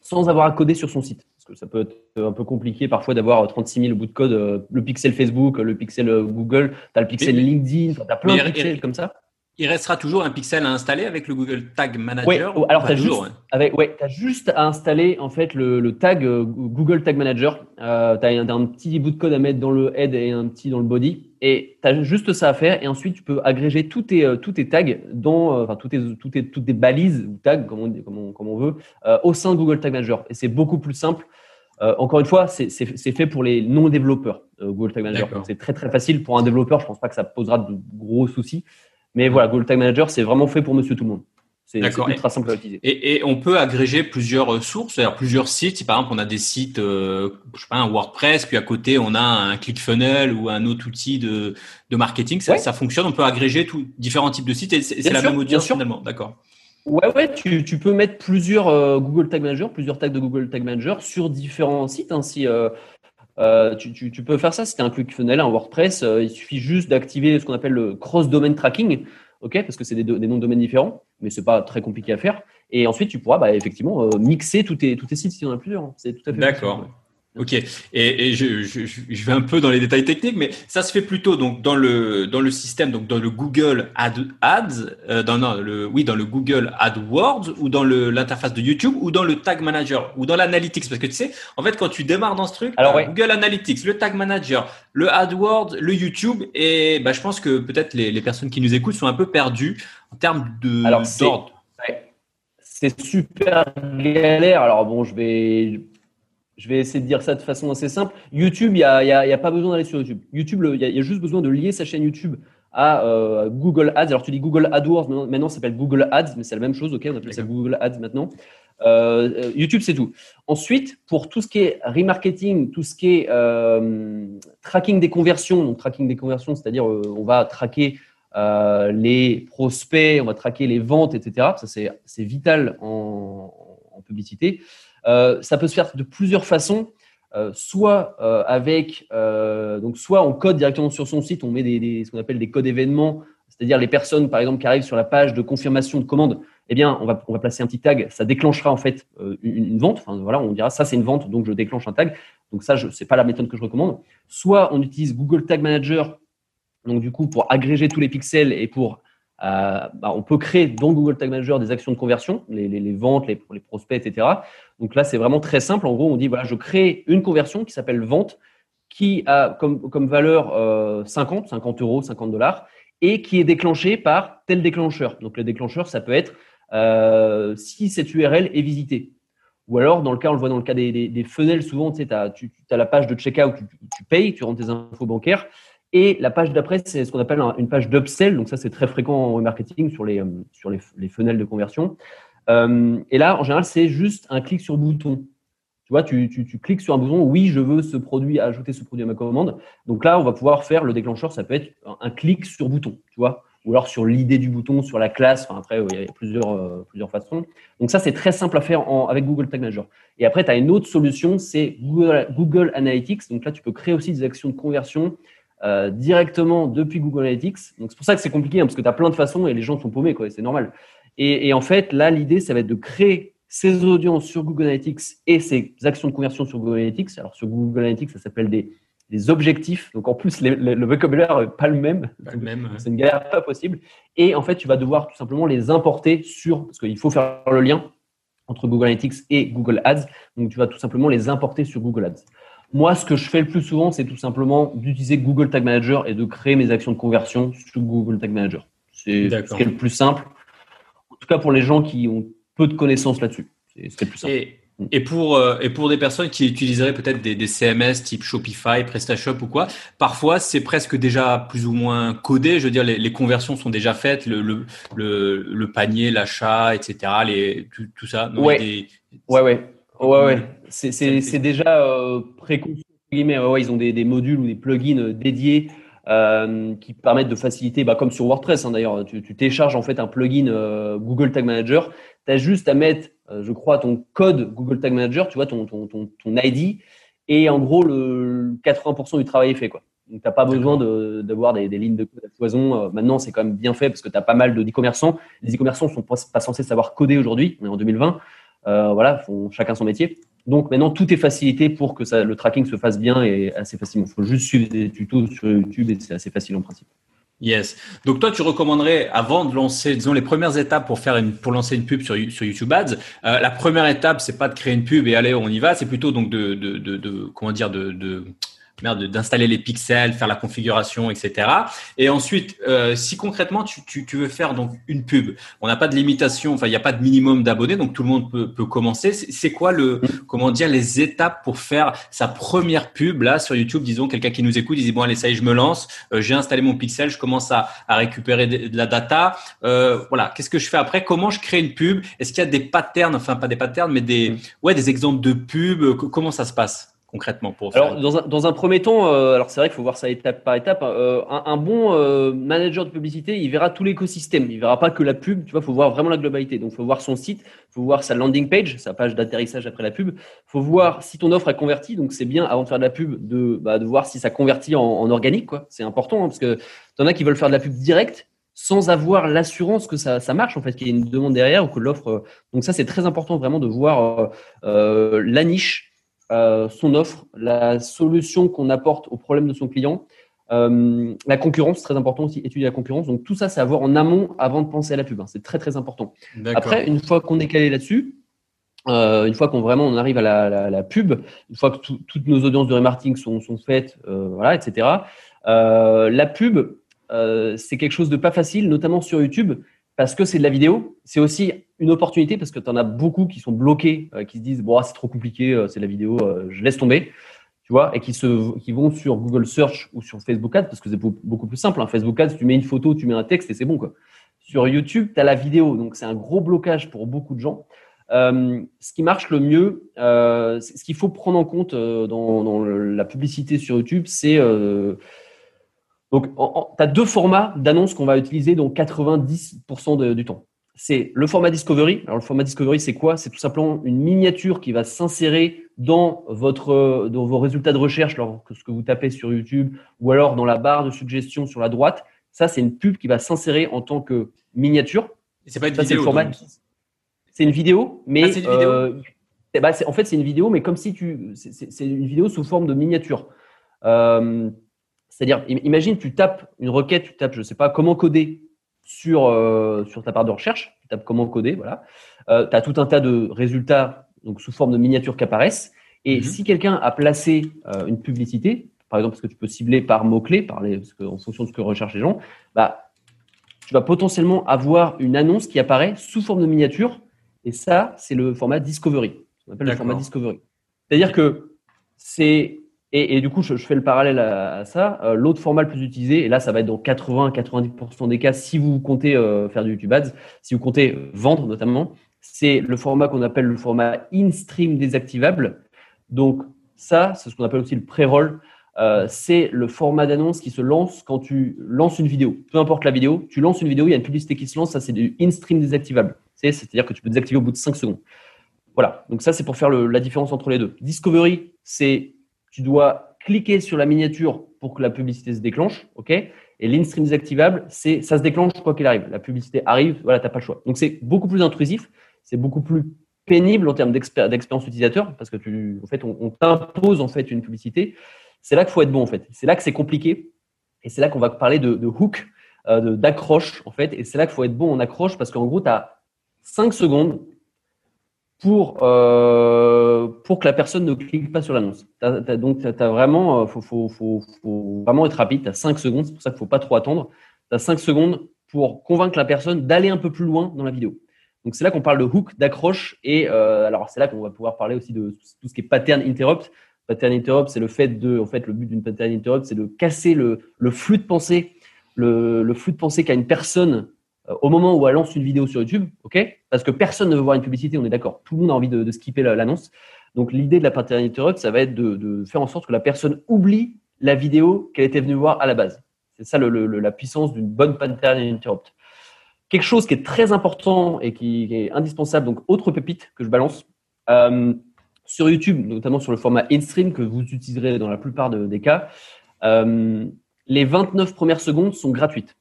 sans avoir à coder sur son site parce que ça peut être un peu compliqué parfois d'avoir 36 000 bouts de code, euh, le pixel Facebook, le pixel euh, Google, tu as le pixel LinkedIn, tu as plein de pixels comme ça. Il restera toujours un pixel à installer avec le Google Tag Manager. Oui, alors tu as, juste, ouais, as juste à installer en fait le, tag euh, Google Tag Manager. Euh, tu as un, petit bout de code à mettre dans le head et un petit dans le body. Et tu as juste ça à faire. Et ensuite, tu peux agréger tous tes, euh, tous tes tags, dans, enfin, tous tes, tous tes, toutes tes balises ou tags, comme on, comme on, comme on veut, au sein de Google Tag Manager. Et c'est beaucoup plus simple. encore une fois, c'est fait pour les non-développeurs, Google Tag Manager. C'est très très facile pour un développeur. Je pense pas que ça posera de gros soucis. Mais voilà, Google Tag Manager, c'est vraiment fait pour monsieur tout le monde. C'est ultra simple à utiliser. Et, et, on peut agréger plusieurs euh, sources, c'est-à-dire plusieurs sites. Si par exemple on a des sites, euh, je sais pas, un WordPress, puis à côté on a un ClickFunnels ou un autre outil de, de marketing, ça, ça fonctionne. On peut agréger différents types de sites et c'est la même audience finalement. D'accord. Ouais, ouais, tu, tu, peux mettre plusieurs euh, Google Tag Manager, plusieurs tags de Google Tag Manager sur différents sites. Hein, si, euh, tu, tu, tu, peux faire ça si tu as un ClickFunnels, un WordPress. Il suffit juste d'activer ce qu'on appelle le cross-domain tracking, ok, parce que c'est des, noms de domaines différents, mais c'est pas très compliqué à faire. Et ensuite, tu pourras bah, effectivement euh, mixer tous tes, tous tes sites si y en a plusieurs. Hein. C'est tout à fait. D'accord. Ok, et, et je, je, je, vais un peu dans les détails techniques, mais ça se fait plutôt donc dans le dans le système, donc dans le Google Ad, Ads, euh, dans non, le oui dans le Google AdWords ou dans le l'interface de YouTube ou dans le Tag Manager ou dans l'Analytics, parce que tu sais, en fait, quand tu démarres dans ce truc, Alors, Google Analytics, le Tag Manager, le AdWords, le YouTube, et bah, je pense que peut-être les, les personnes qui nous écoutent sont un peu perdues en termes de d'ordre. C'est super galère. Alors bon, je vais je vais essayer de dire ça de façon assez simple. YouTube, il n'y a, pas besoin d'aller sur YouTube. YouTube, il y, a juste besoin de lier sa chaîne YouTube à euh, Google Ads. Alors, tu dis Google AdWords, maintenant, ça s'appelle Google Ads, mais c'est la même chose, ok? On appelle ça Google Ads maintenant. Euh, euh, YouTube, c'est tout. Ensuite, pour tout ce qui est remarketing, tout ce qui est euh, tracking des conversions, donc tracking des conversions, c'est-à-dire on va traquer les prospects, on va traquer les ventes, etc. Ça, c'est vital en, en publicité. Euh, ça peut se faire de plusieurs façons. Euh, soit euh, avec, donc soit on code directement sur son site, on met ce qu'on appelle des codes événements, c'est-à-dire les personnes par exemple qui arrivent sur la page de confirmation de commande, eh bien on va, on va placer un petit tag, ça déclenchera en fait une, vente. Enfin, voilà, on dira ça c'est une vente, donc je déclenche un tag. Donc ça, ce n'est pas la méthode que je recommande. Soit on utilise Google Tag Manager, donc du coup pour agréger tous les pixels et pour bah, on peut créer dans Google Tag Manager des actions de conversion, les, ventes, les, prospects, etc. Donc là, c'est vraiment très simple. En gros, on dit voilà, je crée une conversion qui s'appelle vente, qui a comme, valeur euh, 50, 50 euros, 50 dollars, et qui est déclenchée par tel déclencheur. Donc le déclencheur, ça peut être euh, si cette URL est visitée. Ou alors, dans le cas, on le voit dans le cas des, des, funnels, souvent, tu sais, as, tu as la page de checkout, tu, tu payes, tu rentres tes infos bancaires. Et la page d'après, c'est ce qu'on appelle une page d'upsell. Donc ça, c'est très fréquent en marketing sur les, euh, sur les, funnels de conversion. Euh, et là, en général, c'est juste un clic sur bouton. Tu vois, tu, tu, cliques sur un bouton, oui, je veux ce produit, ajouter ce produit à ma commande. Donc là, on va pouvoir faire le déclencheur, ça peut être un clic sur bouton, tu vois, ou alors sur l'idée du bouton, sur la classe. Enfin, après, il y a plusieurs, euh, plusieurs façons. Donc ça, c'est très simple à faire avec Google Tag Manager. Et après, tu as une autre solution, c'est Google, Google Analytics. Donc là, tu peux créer aussi des actions de conversion euh, directement depuis Google Analytics. Donc c'est pour ça que c'est compliqué, hein, parce que tu as plein de façons et les gens sont paumés, quoi, c'est normal. Et, en fait, là, l'idée, ça va être de créer ces audiences sur Google Analytics et ces actions de conversion sur Google Analytics. Alors, sur Google Analytics, ça s'appelle des, des, objectifs. Donc, en plus, le vocabulaire n'est pas le même. même. C'est une galère pas possible. Et en fait, tu vas devoir tout simplement les importer sur, parce qu'il faut faire le lien entre Google Analytics et Google Ads. Donc, tu vas tout simplement les importer sur Google Ads. Moi, ce que je fais le plus souvent, c'est tout simplement d'utiliser Google Tag Manager et de créer mes actions de conversion sur Google Tag Manager. C'est ce qui est le plus simple tout cas pour les gens qui ont peu de connaissances là-dessus. C'est plus simple. Et, pour, euh, et pour des personnes qui utiliseraient peut-être des, des, CMS type Shopify, PrestaShop ou quoi, parfois c'est presque déjà plus ou moins codé. Je veux dire, les, les conversions sont déjà faites, le, le, le, panier, l'achat, etc. Les, tout, tout ça. ouais. Des... ouais, ouais, ouais, ouais. C'est déjà euh, préconçu. Ouais, ils ont des, des, modules ou des plugins dédiés euh, qui permettent de faciliter, bah, comme sur WordPress hein, d'ailleurs, tu, tu, télécharges en fait un plugin euh, Google Tag Manager, tu as juste à mettre, euh, je crois, ton code Google Tag Manager, tu vois, ton, ton, ton, ton ID, et en gros, le 80% du travail est fait. Quoi. Donc, tu n'as pas besoin d'avoir des, des, lignes de code à foison. maintenant, c'est quand même bien fait parce que tu as pas mal de e-commerçants. Les e-commerçants sont pas, pas censés savoir coder aujourd'hui, on est en 2020. Euh, voilà, font chacun son métier. Donc maintenant, tout est facilité pour que ça, le tracking se fasse bien et assez facilement. Il faut juste suivre des tutos sur YouTube et c'est assez facile en principe. Yes. Donc toi, tu recommanderais avant de lancer, disons, les premières étapes pour faire pour lancer une pub sur, sur YouTube Ads. Euh, la première étape, c'est pas de créer une pub et aller, on y va. C'est plutôt donc de, de, de, comment dire, de merde, d'installer les pixels, faire la configuration, etc. Et ensuite, euh, si concrètement tu, tu, tu, veux faire donc une pub, on n'a pas de limitation, enfin il n'y a pas de minimum d'abonnés, donc tout le monde peut, peut commencer. C'est quoi le, comment dire, les étapes pour faire sa première pub là sur YouTube? Disons quelqu'un qui nous écoute, il dit bon allez ça y est, je me lance, euh, j'ai installé mon pixel, je commence à, à récupérer de, la data. Euh, voilà, qu'est-ce que je fais après? Comment je crée une pub? Est-ce qu'il y a des patterns, enfin pas des patterns, mais des, ouais, des exemples de pub Comment ça se passe? Concrètement pour Alors, dans un, dans un, premier temps, euh, alors c'est vrai qu'il faut voir ça étape par étape. Hein. Euh, un, un, bon euh, manager de publicité, il verra tout l'écosystème. Il verra pas que la pub. Tu vois, faut voir vraiment la globalité. Donc, faut voir son site, faut voir sa landing page, sa page d'atterrissage après la pub. Faut voir si ton offre a converti. Donc, c'est bien avant de faire de la pub de, bah, de voir si ça convertit en, en organique. Quoi, c'est important hein, parce que t'en as qui veulent faire de la pub directe sans avoir l'assurance que ça, ça, marche, en fait, qu'il y ait une demande derrière ou que l'offre. Donc ça, c'est très important vraiment de voir euh, la niche, son offre, la solution qu'on apporte au problème de son client, euh, la concurrence, très important aussi, étudier la concurrence. Donc tout ça, c'est à voir en amont avant de penser à la pub. Hein. C'est très très important. Après, une fois qu'on est calé là-dessus, euh, une fois qu'on vraiment on arrive à la, pub, une fois que toutes nos audiences de remarketing sont, sont faites, euh, voilà, etc. la pub, c'est quelque chose de pas facile, notamment sur YouTube, parce que c'est de la vidéo. C'est aussi une opportunité parce que tu en as beaucoup qui sont bloqués, qui se disent bon, ah, c'est trop compliqué, c'est de la vidéo, je laisse tomber tu vois, et qui, se, qui vont sur Google Search ou sur Facebook Ads, parce que c'est beaucoup plus simple. Hein. Facebook Ads, tu mets une photo, tu mets un texte et c'est bon. Quoi. Sur YouTube, tu as la vidéo, donc c'est un gros blocage pour beaucoup de gens. Euh, ce qui marche le mieux, euh, ce qu'il faut prendre en compte euh, dans, dans la publicité sur YouTube, c'est euh, donc tu as deux formats d'annonces qu'on va utiliser dans 90% du temps c'est le format Discovery. Alors, le format Discovery, c'est quoi? C'est tout simplement une miniature qui va s'insérer dans, votre, dans vos résultats de recherche, lorsque ce que vous tapez sur YouTube, ou alors dans la barre de suggestion sur la droite. Ça, c'est une pub qui va s'insérer en tant que miniature. C'est pas une vidéo. C'est une vidéo, mais. Ah, c'est une vidéo. Euh, bah, en fait, c'est une vidéo, mais comme si tu. C'est une vidéo sous forme de miniature. Euh, c'est-à-dire, imagine, tu tapes une requête, tu tapes, je sais pas, comment coder sur, euh, sur ta barre de recherche. Tu tapes comment coder, voilà. Euh, tu as tout un tas de résultats donc sous forme de miniatures qui apparaissent. Et mhm. si quelqu'un a placé euh, une publicité, par exemple, parce que tu peux cibler par mots-clés, par en fonction de ce que recherchent les gens, bah, tu vas potentiellement avoir une annonce qui apparaît sous forme de miniature. Et ça, c'est le format Discovery. On appelle le format Discovery. C'est-à-dire que c'est et, du coup, je, fais le parallèle à, ça. Euh, l'autre format le plus utilisé, et là, ça va être dans 80-90% des cas, si vous comptez euh, faire du YouTube Ads, si vous comptez vendre notamment, c'est le format qu'on appelle le format in-stream désactivable. Donc, ça, c'est ce qu'on appelle aussi le pré-roll. Euh, c'est le format d'annonce qui se lance quand tu lances une vidéo. Peu importe la vidéo, tu lances une vidéo, il y a une publicité qui se lance, ça c'est du in-stream désactivable. C'est-à-dire que tu peux désactiver au bout de 5 secondes. Voilà, donc ça c'est pour faire la différence entre les deux. Discovery, c'est tu dois cliquer sur la miniature pour que la publicité se déclenche, ok? Et l'instream désactivable, c'est ça se déclenche quoi qu'il arrive. La publicité arrive, voilà, t'as pas le choix. Donc c'est beaucoup plus intrusif, c'est beaucoup plus pénible en termes d'expérience utilisateur parce que tu, en fait, on, t'impose en fait une publicité. C'est là qu'il faut être bon en fait. C'est là que c'est compliqué et c'est là qu'on va parler de, hook, euh, d'accroche en fait. Et c'est là qu'il faut être bon en accroche parce qu'en gros, tu as 5 secondes pour, euh, pour que la personne ne clique pas sur l'annonce. Donc, tu as vraiment, euh, faut, faut, faut, faut, vraiment être rapide. Tu as 5 secondes, c'est pour ça qu'il ne faut pas trop attendre. Tu as 5 secondes pour convaincre la personne d'aller un peu plus loin dans la vidéo. Donc, c'est là qu'on parle de hook, d'accroche. Et euh, alors, c'est là qu'on va pouvoir parler aussi de tout ce qui est pattern interrupt. Pattern interrupt, c'est le fait de, en fait, le but d'une pattern interrupt, c'est de casser le, le flux de pensée, le, le flux de pensée qu'a une personne au moment où elle lance une vidéo sur YouTube, ok Parce que personne ne veut voir une publicité, on est d'accord. Tout le monde a envie de, skipper l'annonce. Donc l'idée de la pattern interrupt, ça va être de, faire en sorte que la personne oublie la vidéo qu'elle était venue voir à la base. C'est ça la puissance d'une bonne pattern interrupt. Quelque chose qui est très important et qui, est indispensable, donc autre pépite que je balance, euh, sur YouTube, notamment sur le format in-stream que vous utiliserez dans la plupart des cas, euh, les 29 premières secondes sont gratuites.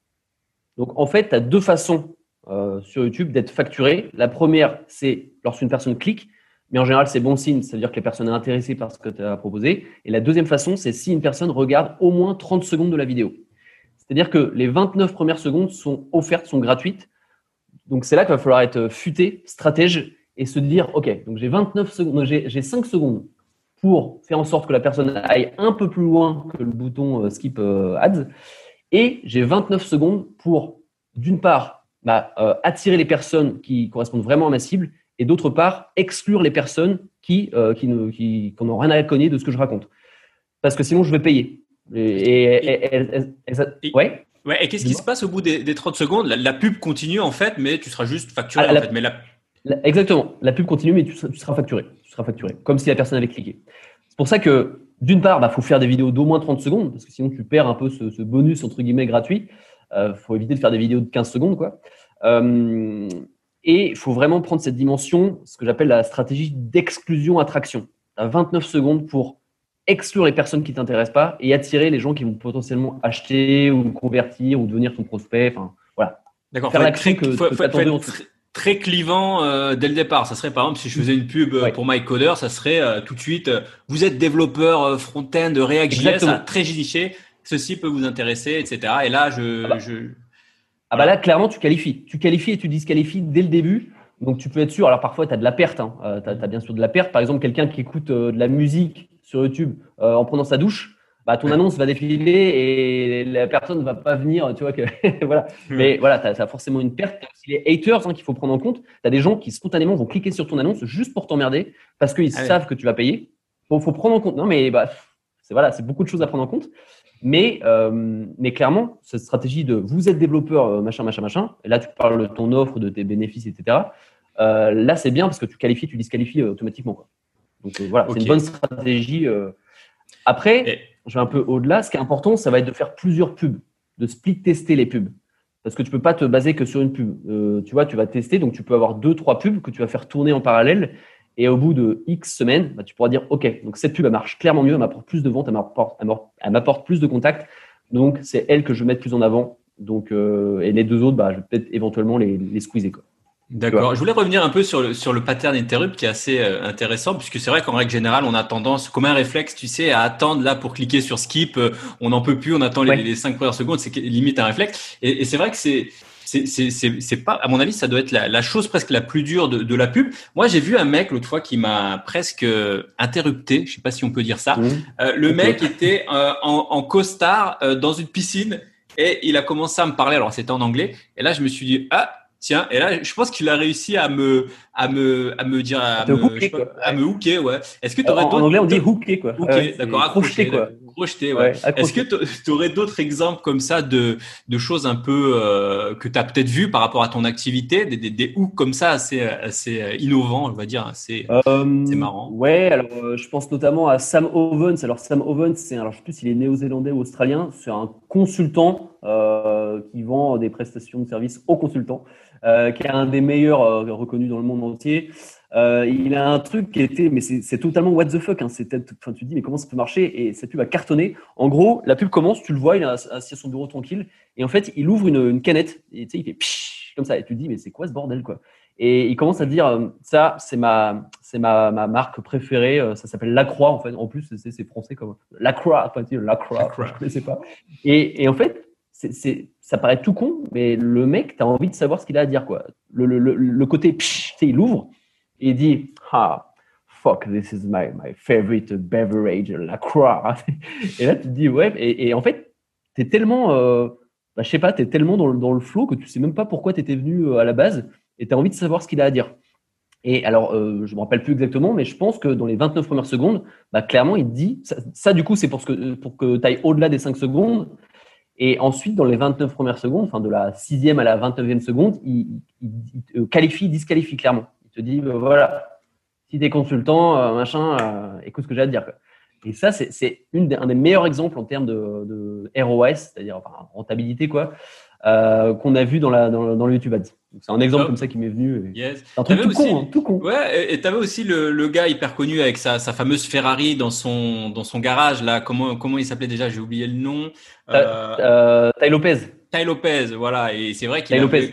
Donc, en fait, tu as deux façons euh, sur YouTube d'être facturé. La première, c'est lorsqu'une personne clique, mais en général, c'est bon signe, c'est-à-dire que la personne est intéressée par ce que tu as proposé. Et la deuxième façon, c'est si une personne regarde au moins 30 secondes de la vidéo. C'est-à-dire que les 29 premières secondes sont offertes, sont gratuites. Donc, c'est là qu'il va falloir être futé, stratège et se dire, OK, donc j'ai 29 secondes, j'ai 5 secondes pour faire en sorte que la personne aille un peu plus loin que le bouton euh, skip euh, ads. Et j'ai 29 secondes pour, d'une part, bah, euh, attirer les personnes qui correspondent vraiment à ma cible, et d'autre part, exclure les personnes qui, euh, qui, n'ont rien à connaître de ce que je raconte. Parce que sinon, je vais payer. Et, ouais. Ouais, et qu'est-ce qui se passe au bout des, 30 secondes? La, pub continue en fait, mais tu seras juste facturé. Ah, en fait, mais la... exactement. La pub continue, mais tu, tu, seras facturé. Tu seras facturé, comme si la personne avait cliqué. C'est pour ça que d'une part, il bah, faut faire des vidéos d'au moins 30 secondes, parce que sinon tu perds un peu ce, bonus entre guillemets gratuit. Il euh, faut éviter de faire des vidéos de 15 secondes. Quoi. Euh, et il faut vraiment prendre cette dimension, ce que j'appelle la stratégie d'exclusion-attraction. Tu as 29 secondes pour exclure les personnes qui ne t'intéressent pas et attirer les gens qui vont potentiellement acheter ou convertir ou devenir ton prospect. Enfin, voilà. D'accord. Faire l'action que, que, que très très clivant euh, dès le départ. Ça serait par exemple si je faisais une pub euh, pour MyCoder, ça serait euh, tout de suite vous êtes développeur front-end React.js, très giché, ceci peut vous intéresser, etc. Et là, je, ah bah, je... Ah bah là, clairement, tu qualifies. Tu qualifies et tu disqualifies dès le début. Donc tu peux être sûr. Alors parfois, tu as de la perte. Hein. tu as, bien sûr de la perte. Par exemple, quelqu'un qui écoute de la musique sur YouTube en prenant sa douche bah, ton annonce va défiler et la personne ne va pas venir, tu vois. Que, voilà. Mais voilà, tu as, forcément une perte. Les haters hein, qu'il faut prendre en compte. Tu as des gens qui spontanément vont cliquer sur ton annonce juste pour t'emmerder parce qu'ils ah savent que tu vas payer. Il faut, prendre en compte. Non, mais bah, c'est voilà, c'est beaucoup de choses à prendre en compte. Mais, euh, mais clairement, cette stratégie de vous êtes développeur, euh, machin, machin, machin, et là tu parles de ton offre, de tes bénéfices, etc. Euh, là, c'est bien parce que tu qualifies, tu disqualifies automatiquement. Quoi. Donc voilà, c'est une bonne stratégie. Après, je vais un peu au-delà. Ce qui est important, ça va être de faire plusieurs pubs, de split tester les pubs. Parce que tu peux pas te baser que sur une pub. Euh, tu vois, tu vas tester, donc tu peux avoir deux, trois pubs que tu vas faire tourner en parallèle. Et au bout de X semaines, bah, tu pourras dire, OK, donc cette pub, elle marche clairement mieux, elle m'apporte plus de ventes, elle m'apporte plus de contacts. Donc, c'est elle que je vais mettre plus en avant. Donc, euh, et les deux autres, bah, je vais peut-être éventuellement les, les squeezer. Quoi. D'accord. Je voulais revenir un peu sur le, sur le pattern interrupt qui est assez euh, intéressant puisque c'est vrai qu'en règle générale, on a tendance, comme un réflexe, tu sais, à attendre là pour cliquer sur skip. Euh, on n'en peut plus, on attend les, les, cinq premières secondes, c'est limite un réflexe. Et, et c'est vrai que c'est c'est pas, à mon avis, ça doit être la, la chose presque la plus dure de, de la pub. Moi, j'ai vu un mec l'autre fois qui m'a presque interrupté. Je sais pas si on peut dire ça. Mmh. Euh, le mec était en, en costard dans une piscine et il a commencé à me parler. Alors c'était en anglais. Et là, je me suis dit ah Tiens, et là, je pense qu'il a réussi à me, à me, à me dire, à, me, hooker, quoi. à me hooker, ouais. Est-ce que tu aurais d'autres. En anglais, on dit hooker, quoi. Hooker, d'accord, accrocher, quoi. Projeter, ouais. Est-ce que tu aurais d'autres exemples comme ça de, de choses un peu, euh, que tu as peut-être vu par rapport à ton activité, des, des, des hooks comme ça assez, assez euh, innovants, on va dire, assez, euh, marrant. Ouais, alors, euh, je pense notamment à Sam Owens. Alors, Sam Owens, c'est, alors, je sais plus s'il est néo-zélandais ou australien. C'est un consultant, euh, qui vend des prestations de services aux consultants. Euh, qui est un des meilleurs euh, reconnus dans le monde entier. Euh, il a un truc qui était, mais c'est totalement what the fuck. Hein. Enfin, tu te dis, mais comment ça peut marcher? Et cette pub a cartonné. En gros, la pub commence, tu le vois, il est assis à son bureau tranquille, et en fait, il ouvre une, une canette, et tu sais, il fait psh, comme ça, et tu te dis, mais c'est quoi ce bordel, quoi? Et il commence à dire, ça, c'est ma, c'est ma, ma marque préférée. Ça s'appelle Lacroix, en fait. En plus, c'est français comme Lacroix, enfin, Lacroix, Lacroix. je connaissais pas. Et, et en fait, ça paraît tout con, mais le mec, tu as envie de savoir ce qu'il a à dire. Quoi. Le, le, le, côté, psh, il ouvre et il dit Ah, fuck, this is my, my favorite beverage, la croix. et là, tu te dis Ouais, et, en fait, tu es tellement, euh, bah, je sais pas, tu es tellement dans, dans le flow que tu sais même pas pourquoi tu étais venu euh, à la base et tu as envie de savoir ce qu'il a à dire. Et alors, euh, je me rappelle plus exactement, mais je pense que dans les 29 premières secondes, bah, clairement, il dit, ça, du coup, c'est pour, que, pour que tu ailles au-delà des 5 secondes, et ensuite, dans les 29 premières secondes, enfin de la 6e à la 29e seconde, il, il, qualifie, disqualifie clairement. Il te dit, euh, voilà, si tu es consultant, euh, machin, euh, écoute ce que j'ai à te dire. Et ça, c'est un des meilleurs exemples en termes de, de ROS, c'est-à-dire enfin, rentabilité, quoi, euh, qu'on a vu dans, la, dans, dans le YouTube Ads. C'est un exemple comme ça qui m'est venu. Yes. Un truc tout con, hein, tout con. Ouais, et tu avais aussi le, le, gars hyper connu avec sa, sa, fameuse Ferrari dans son, dans son garage, là. Comment, comment il s'appelait déjà? J'ai oublié le nom. Euh, euh, Ty Lopez. Ty Lopez, voilà. Et c'est vrai qu'il a. Lopez.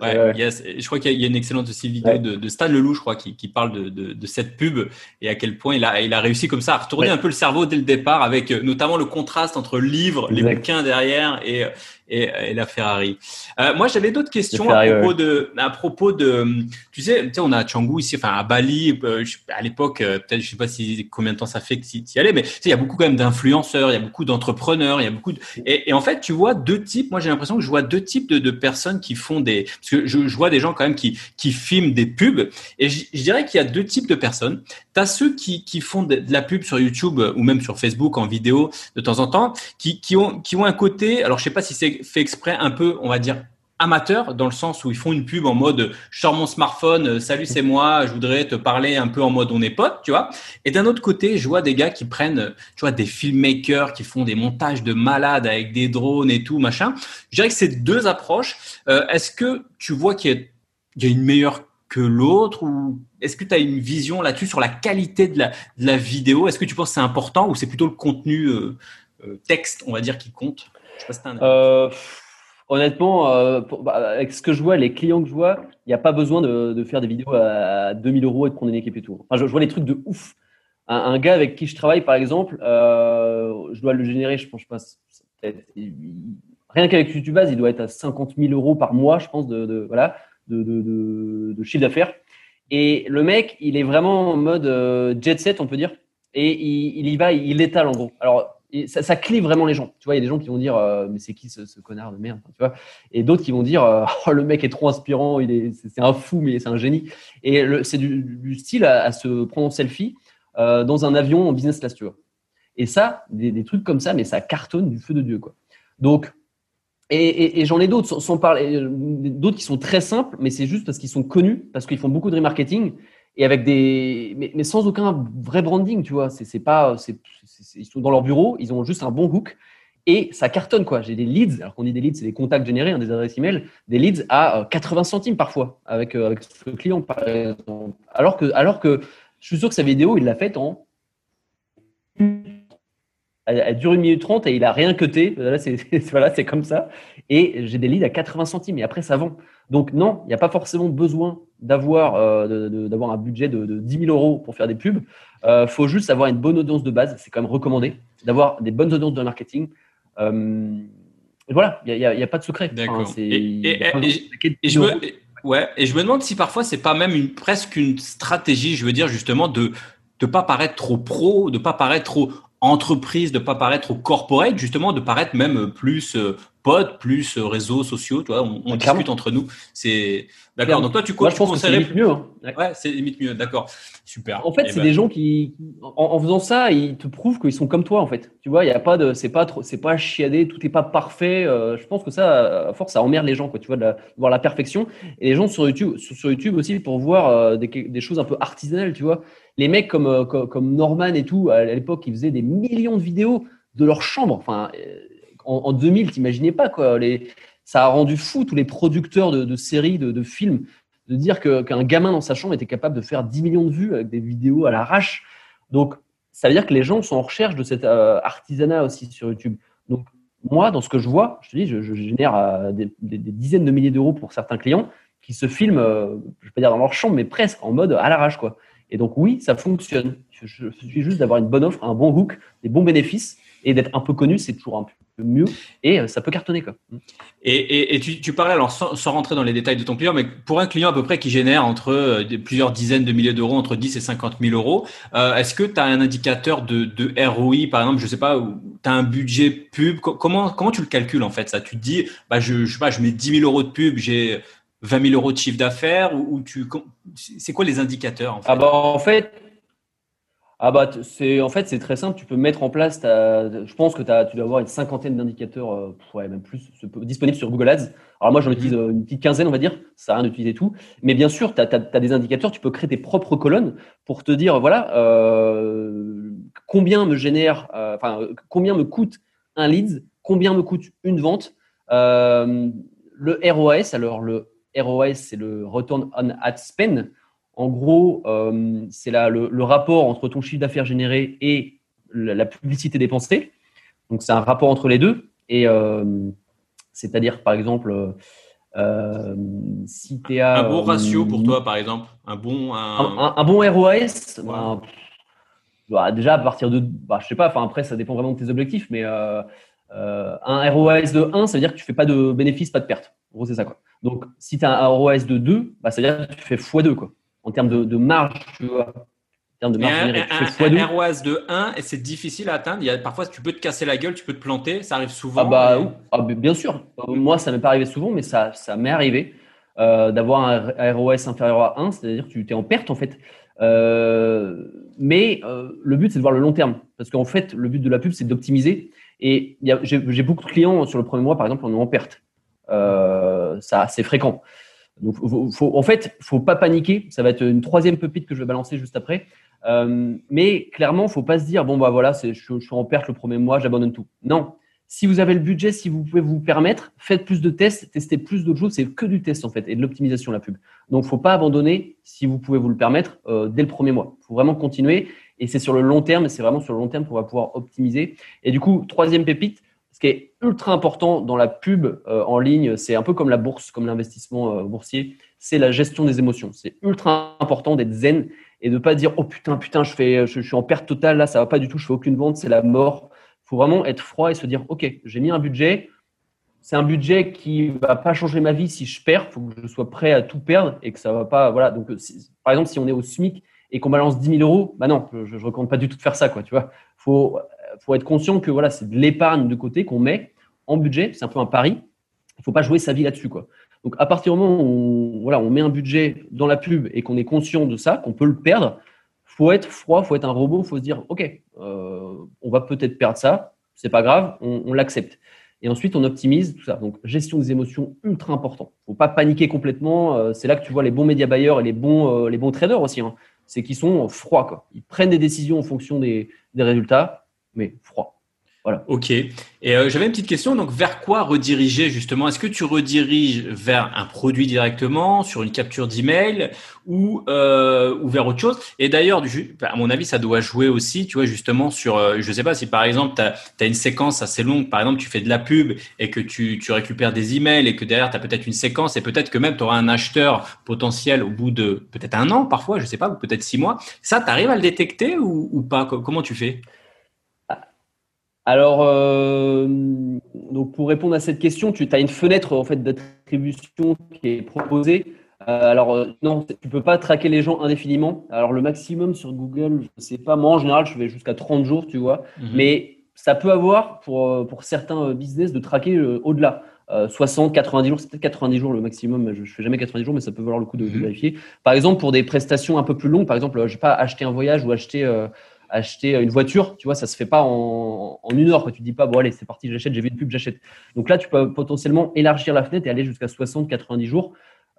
Ouais, Yes. Je crois qu'il y a une excellente aussi vidéo de, de, Stan Leloup, je crois, qui, qui parle de, de, de, cette pub et à quel point il a, il a réussi comme ça à retourner un peu le cerveau dès le départ avec euh, notamment le contraste entre le livre, les bouquins derrière et, et, et la Ferrari. Euh, moi, j'avais d'autres questions à propos de, à propos de, tu sais, tu sais, on a Canggu ici, enfin à Bali, euh, à l'époque, euh, peut-être, je sais pas si combien de temps ça fait que tu y allais, mais tu sais, il y a beaucoup quand même d'influenceurs, il y a beaucoup d'entrepreneurs, il y a beaucoup de, et, et, en fait, tu vois deux types. Moi, j'ai l'impression que je vois deux types de, de, personnes qui font des, parce que je, je, vois des gens quand même qui qui filment des pubs, et je, je dirais qu'il y a deux types de personnes. T'as ceux qui qui font de, de la pub sur YouTube ou même sur Facebook en vidéo de temps en temps, qui qui ont qui ont un côté, alors je sais pas si c'est fait exprès un peu, on va dire, amateur dans le sens où ils font une pub en mode je sors mon smartphone, euh, salut c'est moi, je voudrais te parler un peu en mode on est potes, tu vois. Et d'un autre côté, je vois des gars qui prennent, tu vois, des filmmakers qui font des montages de malades avec des drones et tout machin. Je dirais que c'est deux approches. Euh, est-ce que tu vois qu'il y, a une meilleure que l'autre ou est-ce que tu as une vision là-dessus sur la qualité de la, vidéo? Est-ce que tu penses que c'est important ou c'est plutôt le contenu euh, texte, on va dire, qui compte? Honnêtement, avec ce que je vois, les clients que je vois, il n'y a pas besoin de, faire des vidéos à 2000 euros et de prendre une équipe et tout. Enfin, je, vois des trucs de ouf. Un, gars avec qui je travaille, par exemple, je dois le générer, je pense, je rien qu'avec YouTube Base, il doit être à 50 000 euros par mois, je pense, de, voilà, de chiffre d'affaires. Et le mec, il est vraiment en mode euh, jet set, on peut dire. Et il, y va, il étale en gros. Alors, ça, ça clive vraiment les gens. Tu vois, il y a des gens qui vont dire, euh, mais c'est qui ce, connard de merde tu vois Et d'autres qui vont dire, euh, oh, le mec est trop inspirant, il est, c'est un fou, mais c'est un génie. Et c'est du, style à, se prendre en selfie dans un avion en business class, tu vois. Et ça, des, trucs comme ça, mais ça cartonne du feu de Dieu, quoi. Donc, et, j'en ai d'autres, sans parler, euh, d'autres qui sont très simples, mais c'est juste parce qu'ils sont connus, parce qu'ils font beaucoup de remarketing et avec des, mais, sans aucun vrai branding, tu vois. C'est pas, c'est, ils sont dans leur bureau, ils ont juste un bon hook et ça cartonne quoi. J'ai des leads, alors qu'on dit des leads, c'est des contacts générés, hein, des adresses email, des leads à 80 euh, centimes parfois avec euh, avec ce client. Alors que, alors que je suis sûr que sa vidéo, il l'a faite en elle, dure une minute trente et il a rien cuté. C'est voilà, c'est comme ça. Et j'ai des leads à 80 centimes et après ça vend. Donc non, il n'y a pas forcément besoin d'avoir euh, d'avoir un budget de, de, 10 000 euros pour faire des pubs. Il euh, faut juste avoir une bonne audience de base. C'est quand même recommandé d'avoir des bonnes audiences de marketing. Euh, et voilà, il n'y a, pas de secret. D'accord. et, je me, ouais, et je me demande si parfois c'est pas même une, presque une stratégie, je veux dire justement de de pas paraître trop pro, de pas paraître trop entreprise, de pas paraître trop corporate, justement, de paraître même plus euh, potes, plus euh, réseaux sociaux. Tu vois, on, discute entre nous. C'est d'accord. Donc toi, tu, Moi, je pense que c'est limite mieux. Hein. Ouais, c'est limite mieux. D'accord. Super. En fait, eh c'est ben. des gens qui, en, faisant ça, ils te prouvent qu'ils sont comme toi. En fait, tu vois, il y a pas de, c'est pas trop, c'est pas chiadé, tout est pas parfait. Euh, je pense que ça, à force, ça emmerde les gens. Quoi, tu vois, de, voir la perfection. Et les gens sur YouTube, sur, YouTube aussi, pour voir des, des choses un peu artisanales. Tu vois les mecs comme, euh, comme, Norman et tout, à l'époque, ils faisaient des millions de vidéos de leur chambre. Enfin, euh, en, en 2000, t'imaginais pas quoi. Ça a rendu fou tous les producteurs de, séries, de, films, de dire qu'un gamin dans sa chambre était capable de faire 10 millions de vues avec des vidéos à l'arrache. Donc, ça veut dire que les gens sont en recherche de cet euh, artisanat aussi sur YouTube. Donc, moi, dans ce que je vois, je te dis, je, génère des, dizaines de milliers d'euros pour certains clients qui se filment, je vais pas dire dans leur chambre, mais presque en mode à l'arrache, quoi. Et donc oui, ça fonctionne. Il suffit juste d'avoir une bonne offre, un bon hook, des bons bénéfices et d'être un peu connu, c'est toujours un peu mieux et euh, ça peut cartonner quoi. Et, et, tu, parlais alors sans, rentrer dans les détails de ton client, mais pour un client à peu près qui génère entre euh, plusieurs dizaines de milliers d'euros, entre 10 et 50 000 euros, euh, est-ce que tu as un indicateur de, de, ROI par exemple, je sais pas, tu as un budget pub, comment comment tu le calcules en fait ça? Tu te dis, bah je, je sais pas, je mets 10 000 euros de pub, j'ai 20 000 euros de chiffre d'affaires ou, tu c'est quoi les indicateurs en fait? Ah bah en fait ah bah c'est en fait c'est très simple. Tu peux mettre en place je pense que as, tu dois avoir une cinquantaine d'indicateurs euh, ouais, même plus disponibles sur Google Ads. Alors moi j'en utilise euh, une petite quinzaine on va dire. Ça sert à rien d'utiliser tout. Mais bien sûr tu as, des indicateurs. Tu peux créer tes propres colonnes pour te dire voilà euh, combien me génère enfin combien me coûte un lead combien me coûte une vente. Le ROAS alors le ROS, c'est le Return on Ad Spend. En gros, euh, c'est le, le, rapport entre ton chiffre d'affaires généré et la, publicité dépensée. Donc, c'est un rapport entre les deux. Et euh, c'est-à-dire, par exemple, euh, si tu as. Un bon ratio pour toi, par exemple Un bon, un... bon ROS ben, bah, Déjà, à partir de. Bah, je sais pas, enfin, après, ça dépend vraiment de tes objectifs, mais un ROS de 1, ça veut dire que tu fais pas de bénéfices, pas de pertes. En gros, c'est ça. Quoi. Donc, si tu as un ROAS de 2, bah, ça veut dire que tu fais x2 quoi, en termes de, marge, tu vois. En termes de marge générée, tu fais x2. Un ROAS de 1, et c'est difficile à atteindre. Il y a, parfois, tu peux te casser la gueule, tu peux te planter. Ça arrive souvent. Ah, bah, ah, bien sûr. Moi, ça ne m'est pas arrivé souvent, mais ça, ça m'est arrivé euh, d'avoir un ROS inférieur à 1, c'est-à-dire que tu es en perte en fait. Euh, mais euh, le but, c'est de voir le long terme. Parce qu'en fait, le but de la pub, c'est d'optimiser. Et j'ai beaucoup de clients sur le premier mois, par exemple, on est en perte. Euh, ça, c'est fréquent. Donc, faut, en fait, faut pas paniquer. Ça va être une troisième pépite que je vais balancer juste après. Euh, mais clairement, faut pas se dire bon bah voilà, je, je, suis en perte le premier mois, j'abandonne tout. Non. Si vous avez le budget, si vous pouvez vous permettre, faites plus de tests, testez plus d'autres choses. C'est que du test en fait et de l'optimisation la pub. Donc, faut pas abandonner si vous pouvez vous le permettre euh, dès le premier mois. Faut vraiment continuer et c'est sur le long terme. C'est vraiment sur le long terme qu'on va pouvoir optimiser. Et du coup, troisième pépite, ce qui est ultra important dans la pub euh, en ligne, c'est un peu comme la bourse, comme l'investissement euh, boursier, c'est la gestion des émotions. C'est ultra important d'être zen et de pas dire oh putain putain je fais je, suis en perte totale là ça va pas du tout je fais aucune vente c'est la mort. Faut vraiment être froid et se dire ok j'ai mis un budget c'est un budget qui va pas changer ma vie si je perds. Faut que je sois prêt à tout perdre et que ça va pas. Voilà. Donc, par exemple, si on est au SMIC et qu'on balance 10 000 euros, bah non, je ne recommande pas du tout de faire ça, quoi. Tu vois, faut, faut être conscient que voilà, c'est de l'épargne de côté qu'on met en budget. C'est un peu un pari. Il faut pas jouer sa vie là-dessus, quoi. Donc, à partir du moment où voilà, on met un budget dans la pub et qu'on est conscient de ça, qu'on peut le perdre, faut être froid, faut être un robot, faut se dire, ok, euh, on va peut-être perdre ça, c'est pas grave, on, on l'accepte. Et ensuite, on optimise tout ça. Donc, gestion des émotions, ultra important. faut pas paniquer complètement. Euh, c'est là que tu vois les bons médias buyers et les bons, euh, les bons traders aussi. Hein. C'est qu'ils sont froids. Quoi. Ils prennent des décisions en fonction des, des résultats, mais froids. Voilà. Ok. Et euh, j'avais une petite question. Donc, vers quoi rediriger justement? Est-ce que tu rediriges vers un produit directement, sur une capture d'email, ou euh, ou vers autre chose? Et d'ailleurs, à mon avis, ça doit jouer aussi, tu vois, justement sur. Euh, je sais pas si par exemple, tu as, une séquence assez longue. Par exemple, tu fais de la pub et que tu, tu récupères des emails et que derrière, tu as peut-être une séquence et peut-être que même tu auras un acheteur potentiel au bout de peut-être un an, parfois, je sais pas, ou peut-être six mois. Ça, tu arrives à le détecter ou pas? Comment tu fais? Alors, euh, donc pour répondre à cette question, tu as une fenêtre en fait d'attribution qui est proposée. Euh, alors euh, non, tu peux pas traquer les gens indéfiniment. Alors le maximum sur Google, je sais pas. Moi en général, je vais jusqu'à 30 jours, tu vois. Mhm. Mais ça peut avoir pour pour certains business de traquer au-delà. 60, 90 jours, c'est peut-être 90 jours le maximum. Je, ne fais jamais 90 jours, mais ça peut valoir le coup de, de, mhm. vérifier. Par exemple, pour des prestations un peu plus longues, par exemple, je vais pas acheter un voyage ou acheter acheter une voiture, tu vois, ça se fait pas en, une heure. Quand tu dis pas, bon, allez, c'est parti, j'achète, j'ai vu une pub, j'achète. Donc là, tu peux potentiellement élargir la fenêtre et aller jusqu'à 60, 90 jours.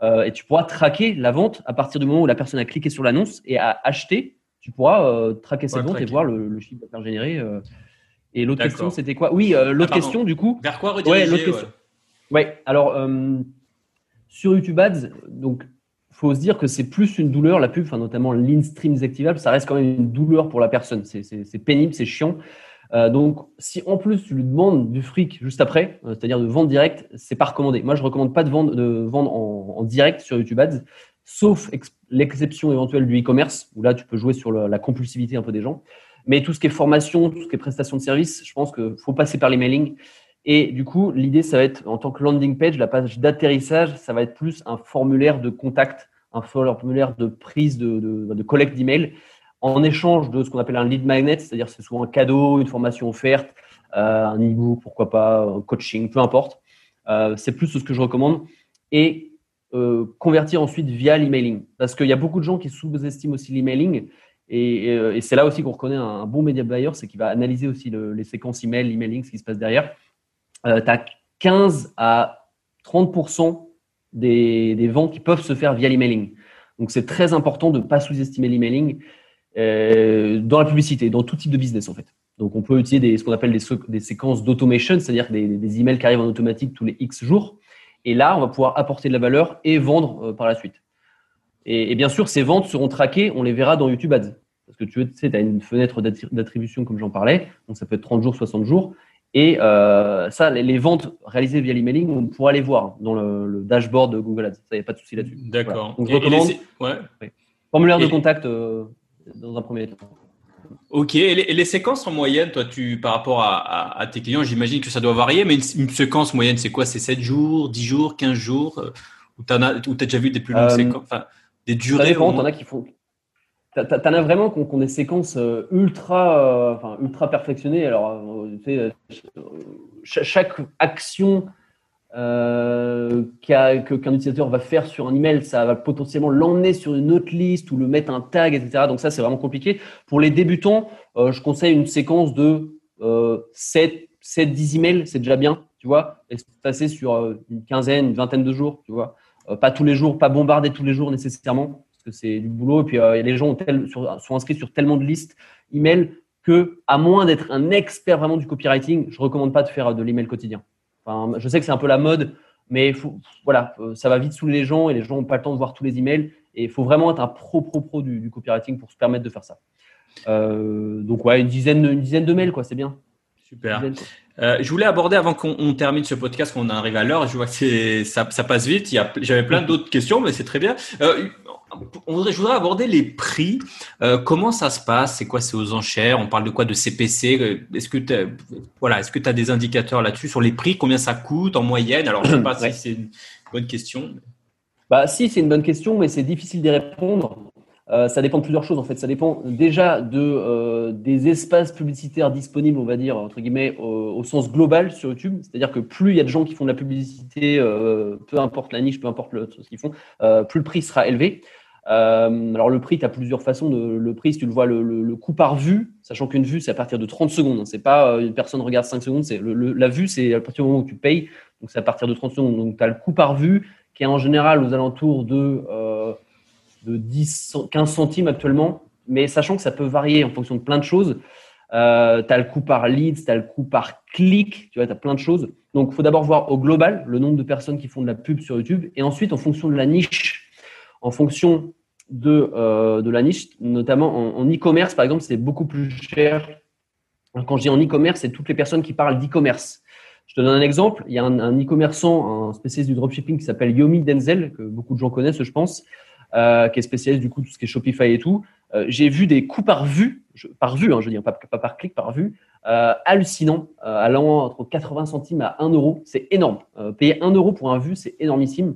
Euh, et tu pourras traquer la vente à partir du moment où la personne a cliqué sur l'annonce et a acheté. Tu pourras euh, traquer cette vente et voir le, chiffre d'affaires généré. Euh. Et l'autre question, c'était quoi? Oui, l'autre ah, question, du coup. Vers quoi rediriger Ouais, question. Ouais, alors sur YouTube Ads, donc faut se dire que c'est plus une douleur, la pub, enfin, notamment l'in-stream désactivable, ça reste quand même une douleur pour la personne. C'est pénible, c'est chiant. Euh, donc, si en plus tu lui demandes du fric juste après, euh, c'est-à-dire de vendre direct, c'est pas recommandé. Moi, je recommande pas de vendre, de vendre en, direct sur YouTube Ads, sauf l'exception éventuelle du e-commerce, où là, tu peux jouer sur la compulsivité un peu des gens. Mais tout ce qui est formation, tout ce qui est prestation de service, je pense qu'il faut passer par l'emailing. Et du coup, l'idée, ça va être, en tant que landing page, la page d'atterrissage, ça va être plus un formulaire de contact un formulaire de prise de, de, collecte d'emails en échange de ce qu'on appelle un lead magnet, c'est-à-dire c'est souvent un cadeau, une formation offerte, euh, un e-book, pourquoi pas, un coaching, peu importe. Euh, c'est plus ce que je recommande. Et euh, convertir ensuite via l'emailing. Parce qu'il y a beaucoup de gens qui sous-estiment aussi l'emailing. Et, c'est là aussi qu'on reconnaît un, bon media buyer, c'est qu'il va analyser aussi les séquences email, l'emailing, ce qui se passe derrière. Tu as 15 à 30% des, ventes qui peuvent se faire via l'emailing. Donc, c'est très important de ne pas sous-estimer l'emailing euh, dans la publicité, dans tout type de business en fait. Donc, on peut utiliser des, ce qu'on appelle des, séquences d'automation, c'est-à-dire des, des, emails qui arrivent en automatique tous les X jours. Et là, on va pouvoir apporter de la valeur et vendre euh, par la suite. Et, bien sûr, ces ventes seront traquées, on les verra dans YouTube Ads. Parce que tu sais, tu as une fenêtre d'attribution comme j'en parlais, donc ça peut être 30 jours, 60 jours. Et euh, ça, les, ventes réalisées via l'emailing, on pourra les voir dans le, dashboard de Google Ads. Il n'y a pas de souci là-dessus. D'accord. Donc, je recommande. Formulaire de contact euh, dans un premier temps. Ok. Et les, séquences en moyenne, toi, tu, par rapport à, tes clients, j'imagine que ça doit varier, mais une, séquence moyenne, c'est quoi? C'est 7 jours, 10 jours, 15 jours? Euh, Ou tu as, déjà vu des plus longues séquences? Enfin, Des durées Ça dépend. as qui font T'en as vraiment qui ont, des séquences euh, ultra, euh, enfin, ultra perfectionnées. Alors, euh, chaque action qu'un utilisateur va faire sur un email, ça va potentiellement l'emmener sur une autre liste ou le mettre un tag, etc. Donc ça, c'est vraiment compliqué. Pour les débutants, je conseille une séquence de 7, 7, 10 emails, c'est déjà bien, tu vois, et passer sur une quinzaine, une vingtaine de jours, tu vois. pas tous les jours, pas bombarder tous les jours nécessairement parce que c'est du boulot. Et puis, euh, les gens sont inscrits sur tellement de listes email que, à moins d'être un expert vraiment du copywriting, je ne recommande pas de faire de l'email quotidien. Enfin, je sais que c'est un peu la mode, mais voilà, euh, ça va vite saouler les gens et les gens n'ont pas le temps de voir tous les emails. Et il faut vraiment être un pro, pro, pro du, copywriting pour se permettre de faire ça. Euh, donc, ouais, une dizaine, une dizaine de mails, quoi, c'est bien. Super. Euh, je voulais aborder avant qu'on termine ce podcast, qu'on arrive à l'heure. Je vois que ça, ça passe vite. J'avais plein d'autres questions, mais c'est très bien. Euh, on voudrait, je voudrais aborder les prix. Euh, comment ça se passe? C'est quoi? C'est aux enchères? On parle de quoi? De CPC Est-ce que tu voilà, est-ce que tu as des indicateurs là-dessus sur les prix? Combien ça coûte en moyenne? Alors, je ne sais pas si c'est une bonne question. Bah, si, c'est une bonne question, mais c'est difficile d'y répondre. Euh, ça dépend de plusieurs choses en fait. Ça dépend déjà de euh, des espaces publicitaires disponibles, on va dire entre guillemets, au, sens global sur YouTube. C'est-à-dire que plus il y a de gens qui font de la publicité, euh, peu importe la niche, peu importe le, ce qu'ils font, plus le prix sera élevé. Alors le prix, tu as plusieurs façons. De, le prix, si tu le vois, le, le, coût par vue, sachant qu'une vue, c'est à partir de 30 secondes. C'est pas une personne regarde 5 secondes. C'est la vue, c'est à partir du moment où tu payes. Donc c'est à partir de 30 secondes. Donc tu as le coût par vue qui est en général aux alentours de 10, 15 centimes actuellement, mais sachant que ça peut varier en fonction de plein de choses. Euh, tu as le coût par lead, tu as le coût par clic, tu vois, tu as plein de choses. Donc, il faut d'abord voir au global le nombre de personnes qui font de la pub sur YouTube et ensuite en fonction de la niche, en fonction de, euh, de la niche, notamment en e-commerce, par exemple, c'est beaucoup plus cher. Quand je dis en e-commerce, c'est toutes les personnes qui parlent d'e-commerce. Je te donne un exemple. Il y a un e-commerçant, un spécialiste du dropshipping qui s'appelle Yomi Denzel, que beaucoup de gens connaissent, je pense. Euh, qui est spécialiste du coup tout ce qui est Shopify et tout. Euh, j'ai vu des coûts par vue, par vue, hein, je veux dire pas, par clic, par vue, euh, hallucinants, allant entre 80 centimes à 1 euro. C'est énorme. payer 1 euro pour un vue, c'est énormissime.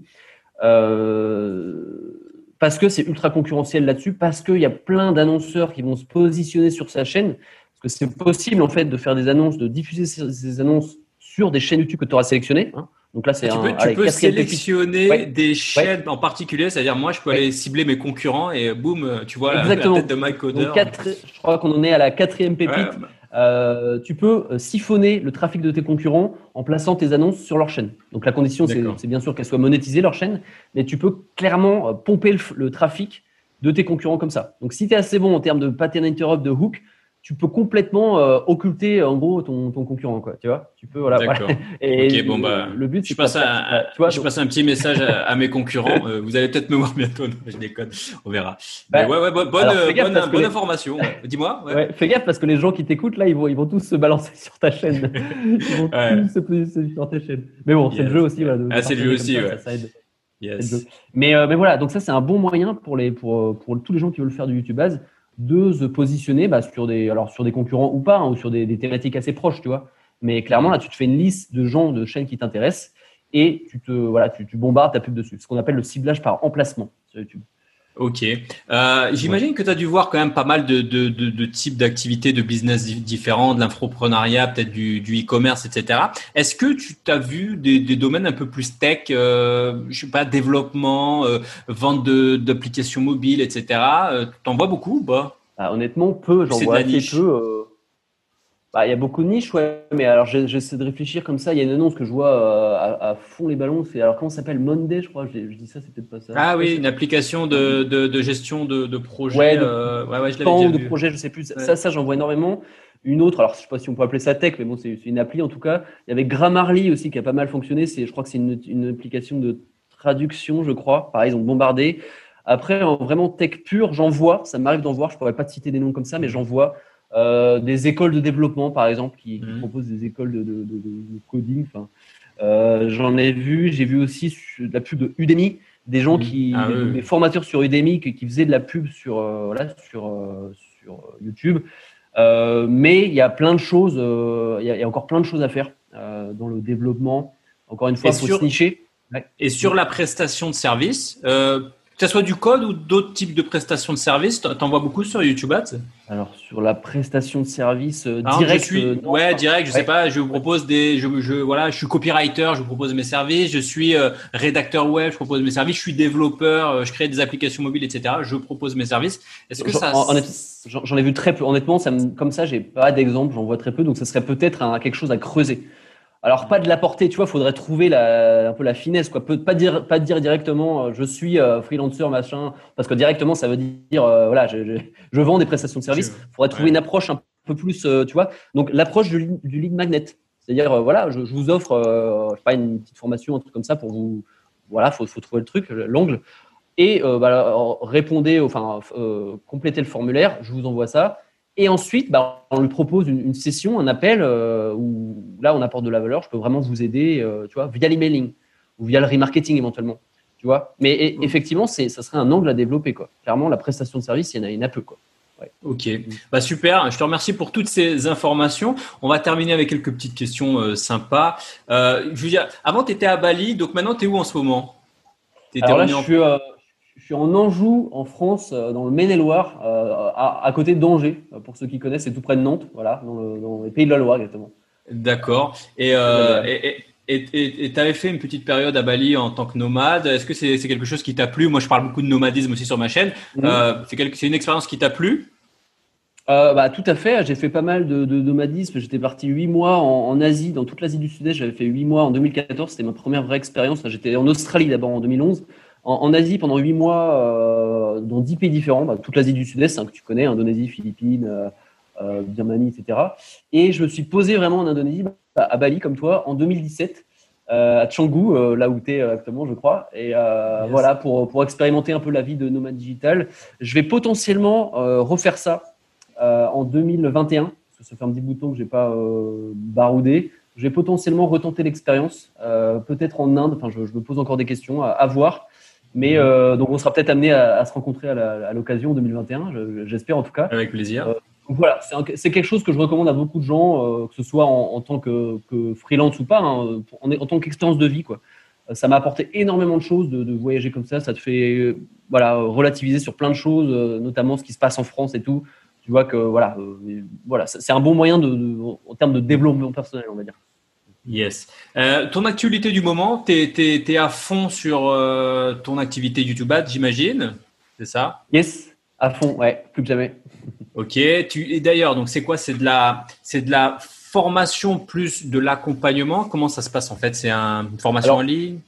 Parce que c'est ultra concurrentiel là-dessus, parce qu'il y a plein d'annonceurs qui vont se positionner sur sa chaîne, parce que c'est possible en fait de faire des annonces, de diffuser ces annonces sur des chaînes YouTube que tu auras sélectionnées. Hein. Donc là, c'est tu peux, tu peux sélectionner des chaînes en particulier, c'est-à-dire moi, je peux aller cibler mes concurrents et boum, tu vois la, tête de Mike Coder. je crois qu'on en est à la quatrième pépite. Bah. Euh, tu peux euh, siphonner le trafic de tes concurrents en plaçant tes annonces sur leur chaîne. Donc la condition, c'est bien sûr qu'elles soient monétisées leur chaîne, mais tu peux clairement euh, pomper le, le, trafic de tes concurrents comme ça. Donc si tu es assez bon en termes de pattern interrupt, de hook, tu peux complètement euh, occulter en gros ton, ton, concurrent quoi tu vois. Tu peux voilà, et ok bon bah le but je passe un, tu vois, je passe un petit message à, mes concurrents. Euh, vous allez peut-être me voir bientôt. Je déconne. On verra. Bah, ouais ouais bonne bonne, bonne, information. Dis-moi fais gaffe parce que les gens qui t'écoutes là ils vont ils vont tous se balancer sur ta chaîne. Ils vont tous se positionner sur ta chaîne. Mais bon c'est le jeu aussi voilà, ah c'est le jeu aussi ouais. ça, aide. Yes. Mais, euh, mais voilà, donc ça c'est un bon moyen pour, les, pour, pour tous les gens qui veulent faire du YouTube base de se positionner bah, sur, des, alors sur des concurrents ou pas, hein, ou sur des, thématiques assez proches, tu vois. Mais clairement, là, tu te fais une liste de gens, de chaînes qui t'intéressent et tu, te, voilà, tu, tu bombardes ta pub dessus. Ce qu'on appelle le ciblage par emplacement sur YouTube. Ok. Euh, J'imagine que tu as dû voir quand même pas mal de, de, de, de types d'activités, de business différents, de l'infoprenariat, peut-être du e-commerce, etc. Est-ce que tu as vu des, des, domaines un peu plus tech, euh, je sais pas, développement, euh, vente d'applications mobiles, etc. Euh, T'en vois beaucoup ou pas? Bah, Honnêtement, peu. J'en vois assez peu. Bah, il y a beaucoup de niches, ouais, mais alors j'essaie de réfléchir comme ça. Il y a une annonce que je vois euh, à, fond les ballons. C'est alors comment ça s'appelle? Monday, je crois. Je, dis ça, c'est peut-être pas ça. Ah oui, une application de, de, gestion de, de projet. Ouais, euh, ouais, ouais, je l'avais de projet, je sais plus. Ça, ça, j'en vois énormément. Une autre, alors je sais pas si on peut appeler ça tech, mais bon, c'est une appli en tout cas. Il y avait Grammarly aussi qui a pas mal fonctionné. C'est, je crois que c'est une, une, application de traduction, je crois. Pareil, ils ont bombardé. Après, en vraiment tech pur, j'en vois. Ça m'arrive d'en voir. Je pourrais pas te citer des noms comme ça, mais j'en vois. Euh, des écoles de développement, par exemple, qui, mhm. proposent des écoles de, coding. Euh, j'en ai vu, j'ai vu aussi de la pub de Udemy, des gens mhm. qui, ah des, formateurs sur Udemy qui, faisaient de la pub sur, euh, voilà, sur, sur YouTube. mais il y a plein de choses, il y, a encore plein de choses à faire dans le développement. Encore une fois, il faut se nicher. Et sur la prestation de service, que ce soit du code ou d'autres types de prestations de services, t'en vois beaucoup sur YouTube Ads Alors sur la prestation de service euh, direct, euh, ouais direct, je sais pas, je vous propose des, je, je, voilà, je suis copywriter, je vous propose mes services, je suis euh, rédacteur web, je propose mes services, je suis développeur, je crée des applications mobiles, etc. Je propose mes services. Est-ce que ça J'en ai vu très peu. Honnêtement, ça comme ça, j'ai pas d'exemple, j'en vois très peu, donc ça serait peut-être quelque chose à creuser. Alors pas de la portée, tu vois, faudrait trouver la, un peu la finesse, quoi. Peut pas dire, pas dire directement, euh, je suis euh, freelancer machin, parce que directement ça veut dire, euh, voilà, je, je, vends des prestations de service. Faudrait trouver une approche un peu plus, tu vois. Donc l'approche du, du, lead magnet, c'est-à-dire, voilà, je, vous offre, je sais pas, une petite formation, un truc comme ça pour vous, voilà, faut, faut trouver le truc, l'angle, et bah, répondez, enfin, complétez le formulaire, je vous envoie ça. Et ensuite, bah, on lui propose une, session, un appel où là, on apporte de la valeur. Je peux vraiment vous aider, tu vois, via l'emailing ou via le remarketing éventuellement. Tu vois Mais mmh. effectivement, ça serait un angle à développer. Quoi. Clairement, la prestation de service, il y en a, il y en a peu. Quoi. Ok, bah super. Je te remercie pour toutes ces informations. On va terminer avec quelques petites questions euh, sympas. Euh, avant tu étais à Bali, donc maintenant tu es où en ce moment? Alors là, je, suis, euh, je, suis, en Anjou, en France, euh, dans le Maine-et-Loire, à, à, côté d'Angers. Pour ceux qui connaissent, c'est tout près de Nantes, voilà, dans, le, dans les pays de la Loire exactement. D'accord. Et, et tu avais fait une petite période à Bali en tant que nomade. Est-ce que c'est quelque chose qui t'a plu? Moi, je parle beaucoup de nomadisme aussi sur ma chaîne. Euh, c'est une expérience qui t'a plu? Euh, bah, Tout à fait. J'ai fait pas mal de, nomadisme. J'étais parti huit mois en, Asie, dans toute l'Asie du Sud-Est. J'avais fait huit mois en 2014. C'était ma première vraie expérience. J'étais en Australie d'abord en 2011. En, Asie pendant huit mois, euh, dans dix pays différents. Bah, toute l'Asie du Sud-Est hein, que tu connais, Indonésie, Philippines, Birmanie, etc. Et je me suis posé vraiment en Indonésie à Bali comme toi en 2017. Euh, à Canggu, euh, là où tu es euh, actuellement, je crois. Et voilà, pour, pour expérimenter un peu la vie de nomade digital. Je vais potentiellement refaire ça en 2021, parce que ça fait un petit bout de temps que je n'ai pas baroudé. Je vais potentiellement retenter l'expérience, peut-être en Inde. Enfin, je, me pose encore des questions à, voir. Mais mhm. donc, on sera peut-être amené à, se rencontrer à l'occasion en 2021, j'espère en tout cas. Avec plaisir voilà, c'est quelque chose que je recommande à beaucoup de gens, euh, que ce soit en, tant que, freelance ou pas, hein, en, en, tant qu'expérience de vie. Quoi. Euh, ça m'a apporté énormément de choses de, voyager comme ça. Ça te fait euh, voilà, relativiser sur plein de choses, notamment ce qui se passe en France et tout. Tu vois que voilà, voilà c'est un bon moyen de, en termes de développement personnel, on va dire. Yes. ton actualité du moment, tu es, à fond sur ton activité YouTube Ad, j'imagine C'est ça? Yes, à fond, ouais, plus que jamais. Ok. Tu, et d'ailleurs, donc c'est quoi? C'est de la, de la formation plus de l'accompagnement? Comment ça se passe en fait? C'est une formation en ligne?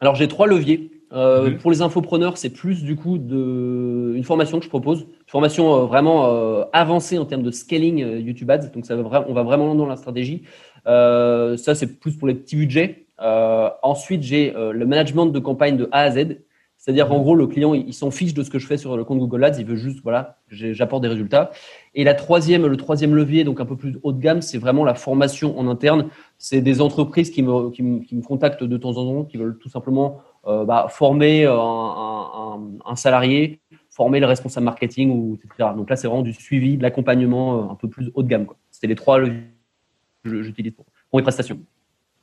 Alors j'ai trois leviers. Euh, mhm. Pour les infopreneurs, c'est plus du coup de une formation que je propose, une formation euh, vraiment euh, avancée en termes de scaling YouTube Ads. Donc ça va on va vraiment dans la stratégie. Ça c'est plus pour les petits budgets. ensuite j'ai le management de campagne de A à Z c'est-à-dire qu'en gros, le client, il, s'en fiche de ce que je fais sur le compte Google Ads, il veut juste, voilà, j'apporte des résultats. Et la troisième, le troisième levier, donc un peu plus haut de gamme, c'est vraiment la formation en interne. C'est des entreprises qui me, qui, me, contactent de temps en temps, qui veulent tout simplement euh, bah, former un, salarié, former le responsable marketing, ou, etc. Donc là, c'est vraiment du suivi, de l'accompagnement euh, un peu plus haut de gamme. C'était les trois leviers j'utilise pour, pour mes prestations.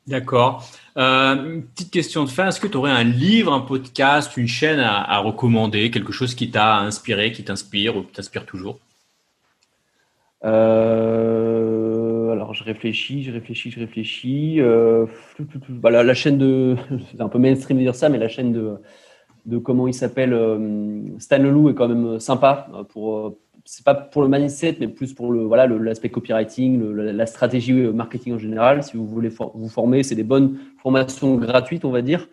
D'accord. Euh, petite question de fin. Est-ce que tu aurais un livre, un podcast, une chaîne à, recommander, quelque chose qui t'a inspiré, qui t'inspire ou qui t'inspire toujours? Euh, Alors, je réfléchis, je réfléchis, je réfléchis. Euh, bah, la, chaîne de. C'est un peu mainstream de dire ça, mais la chaîne de, de comment il s'appelle Stan Leloup est quand même sympa pour c'est pas pour le mindset, mais plus pour le voilà l'aspect copywriting, la stratégie euh, marketing en général. Si vous voulez vous former, c'est des bonnes formations gratuites, on va dire.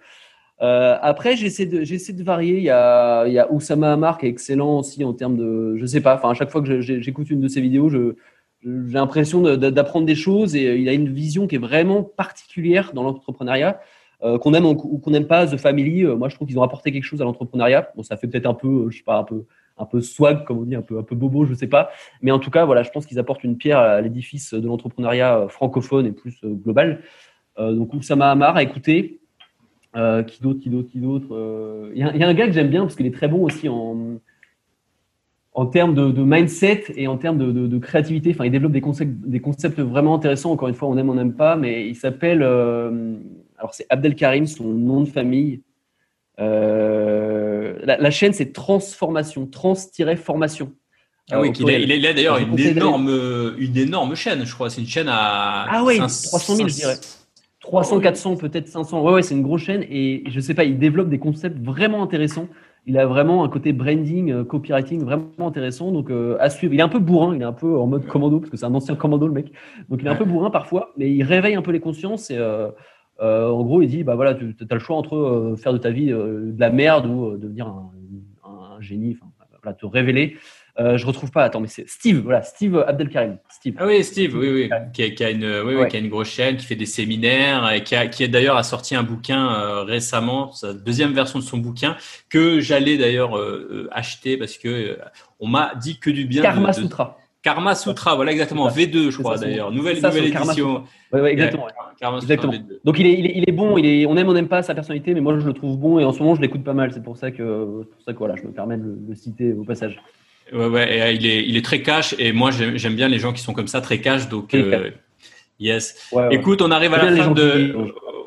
Euh, après, j'essaie de j'essaie de varier. Il y a il y a Oussama Hamar qui est excellent aussi en termes de je sais pas. Enfin, à chaque fois que j'écoute une de ses vidéos, je j'ai l'impression d'apprendre des choses et euh, il a une vision qui est vraiment particulière dans l'entrepreneuriat. qu'on aime ou qu'on n'aime pas, The Family, moi je trouve qu'ils ont apporté quelque chose à l'entrepreneuriat. Bon, ça fait peut-être un peu, je sais pas, un peu un peu swag, comme on dit, un peu, un peu bobo, je sais pas. Mais en tout cas, voilà, je pense qu'ils apportent une pierre à l'édifice de l'entrepreneuriat euh, francophone et plus euh, global. Euh, donc, Oussama Hamar à écouter. qui d'autre, qui d'autre, qui d'autre Il y, a un gars que j'aime bien parce qu'il est très bon aussi en, en termes de, mindset et en termes de, créativité. Enfin, il développe des concepts, des concepts vraiment intéressants. Encore une fois, on aime, on n'aime pas, mais il s'appelle. alors, c'est Abdelkarim, son nom de famille. Euh, la, chaîne, c'est Transformation, trans-formation. Ah oui, il, il, a, d'ailleurs une énorme, une énorme chaîne, je crois. C'est une chaîne à. Ah oui, 300 000, je dirais. 300, 400, peut-être 500. Ouais, ouais, c'est une grosse chaîne et je sais pas, il développe des concepts vraiment intéressants. Il a vraiment un côté branding, euh, copywriting vraiment intéressant. Donc, euh, à suivre. Il est un peu bourrin, il est un peu en mode commando parce que c'est un ancien commando, le mec. Donc, il est un peu bourrin parfois, mais il réveille un peu les consciences et. Euh, en gros, il dit bah voilà, tu as le choix entre euh, faire de ta vie euh, de la merde ou devenir un, génie, enfin, voilà, te révéler. Euh, je retrouve pas. Attends, mais c'est Steve. Voilà, Steve Abdelkarim. Steve. Ah oui, Steve. Oui, oui, qui a, une, oui, qui a une grosse chaîne, qui fait des séminaires et qui a, qui d'ailleurs a sorti un bouquin récemment, sa deuxième version de son bouquin que j'allais d'ailleurs acheter parce que on m'a dit que du bien. Karma Sutra. Karma Sutra, voilà exactement. V2, je crois d'ailleurs. Nouvelle, nouvelle édition. Oui, ouais, exactement. exactement. Donc il est, il est, il, est, bon, il est, on aime, on n'aime pas sa personnalité, mais moi je le trouve bon et en ce moment je l'écoute pas mal. C'est pour ça que, pour ça que voilà, je me permets de le, citer au passage. Ouais, ouais, et, euh, il, est, il est très cash et moi j'aime bien les gens qui sont comme ça, très cash. Donc, euh, yes. Écoute, on arrive à la fin de.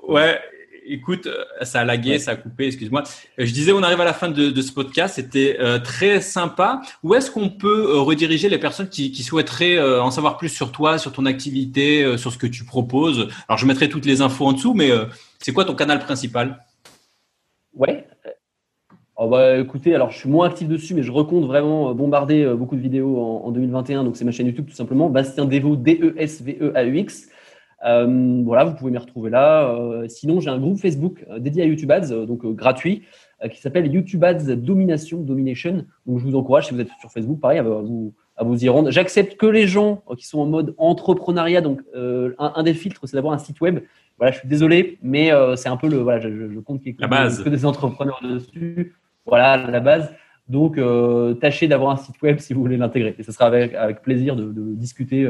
Ouais, écoute, euh, ça a lagué, ça a coupé, excuse-moi. Euh, je disais, on arrive à la fin de, ce podcast, c'était euh, très sympa. Où est-ce qu'on peut rediriger les personnes qui, souhaiteraient en savoir plus sur toi, sur ton activité, sur ce que tu proposes? Alors, je mettrai toutes les infos en dessous, mais c'est quoi ton canal principal? Ouais. Oh bah, écoutez, alors je suis moins actif dessus, mais je recompte vraiment bombarder beaucoup de vidéos en, en 2021. Donc, c'est ma chaîne YouTube tout simplement. Bastien Devo, D-E-S-V-E-A-U-X. Euh, voilà, vous pouvez m'y retrouver là. Euh, sinon, j'ai un groupe Facebook euh, dédié à YouTube Ads, donc gratuit, qui s'appelle YouTube Ads Domination, Domination. Donc, je vous encourage, si vous êtes sur Facebook, pareil, à vous, à vous y rendre. J'accepte que les gens qui sont en mode entrepreneuriat. Donc, un, des filtres, c'est d'avoir un site web. Voilà, je suis désolé, mais c'est un peu le. Voilà, je, compte qu'il y que, des entrepreneurs dessus. Voilà, la base. Donc, tâchez d'avoir un site web si vous voulez l'intégrer. Et ce sera avec, avec plaisir de, de discuter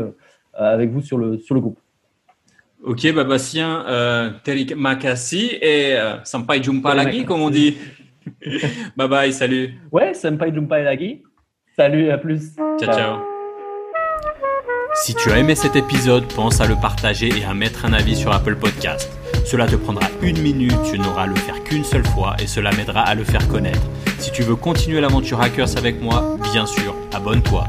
avec vous sur le, sur le groupe. Ok, Babasien, euh, Terik Makassi et euh, Sampai Jumpa lagi, comme on dit. bye bye, salut. Ouais, Sampai Jumpa lagi. Salut, à plus. Ciao, ciao. Si tu as aimé cet épisode, pense à le partager et à mettre un avis sur Apple Podcast. Cela te prendra une minute, tu n'auras à le faire qu'une seule fois et cela m'aidera à le faire connaître. Si tu veux continuer l'aventure Hackers avec moi, bien sûr, abonne-toi.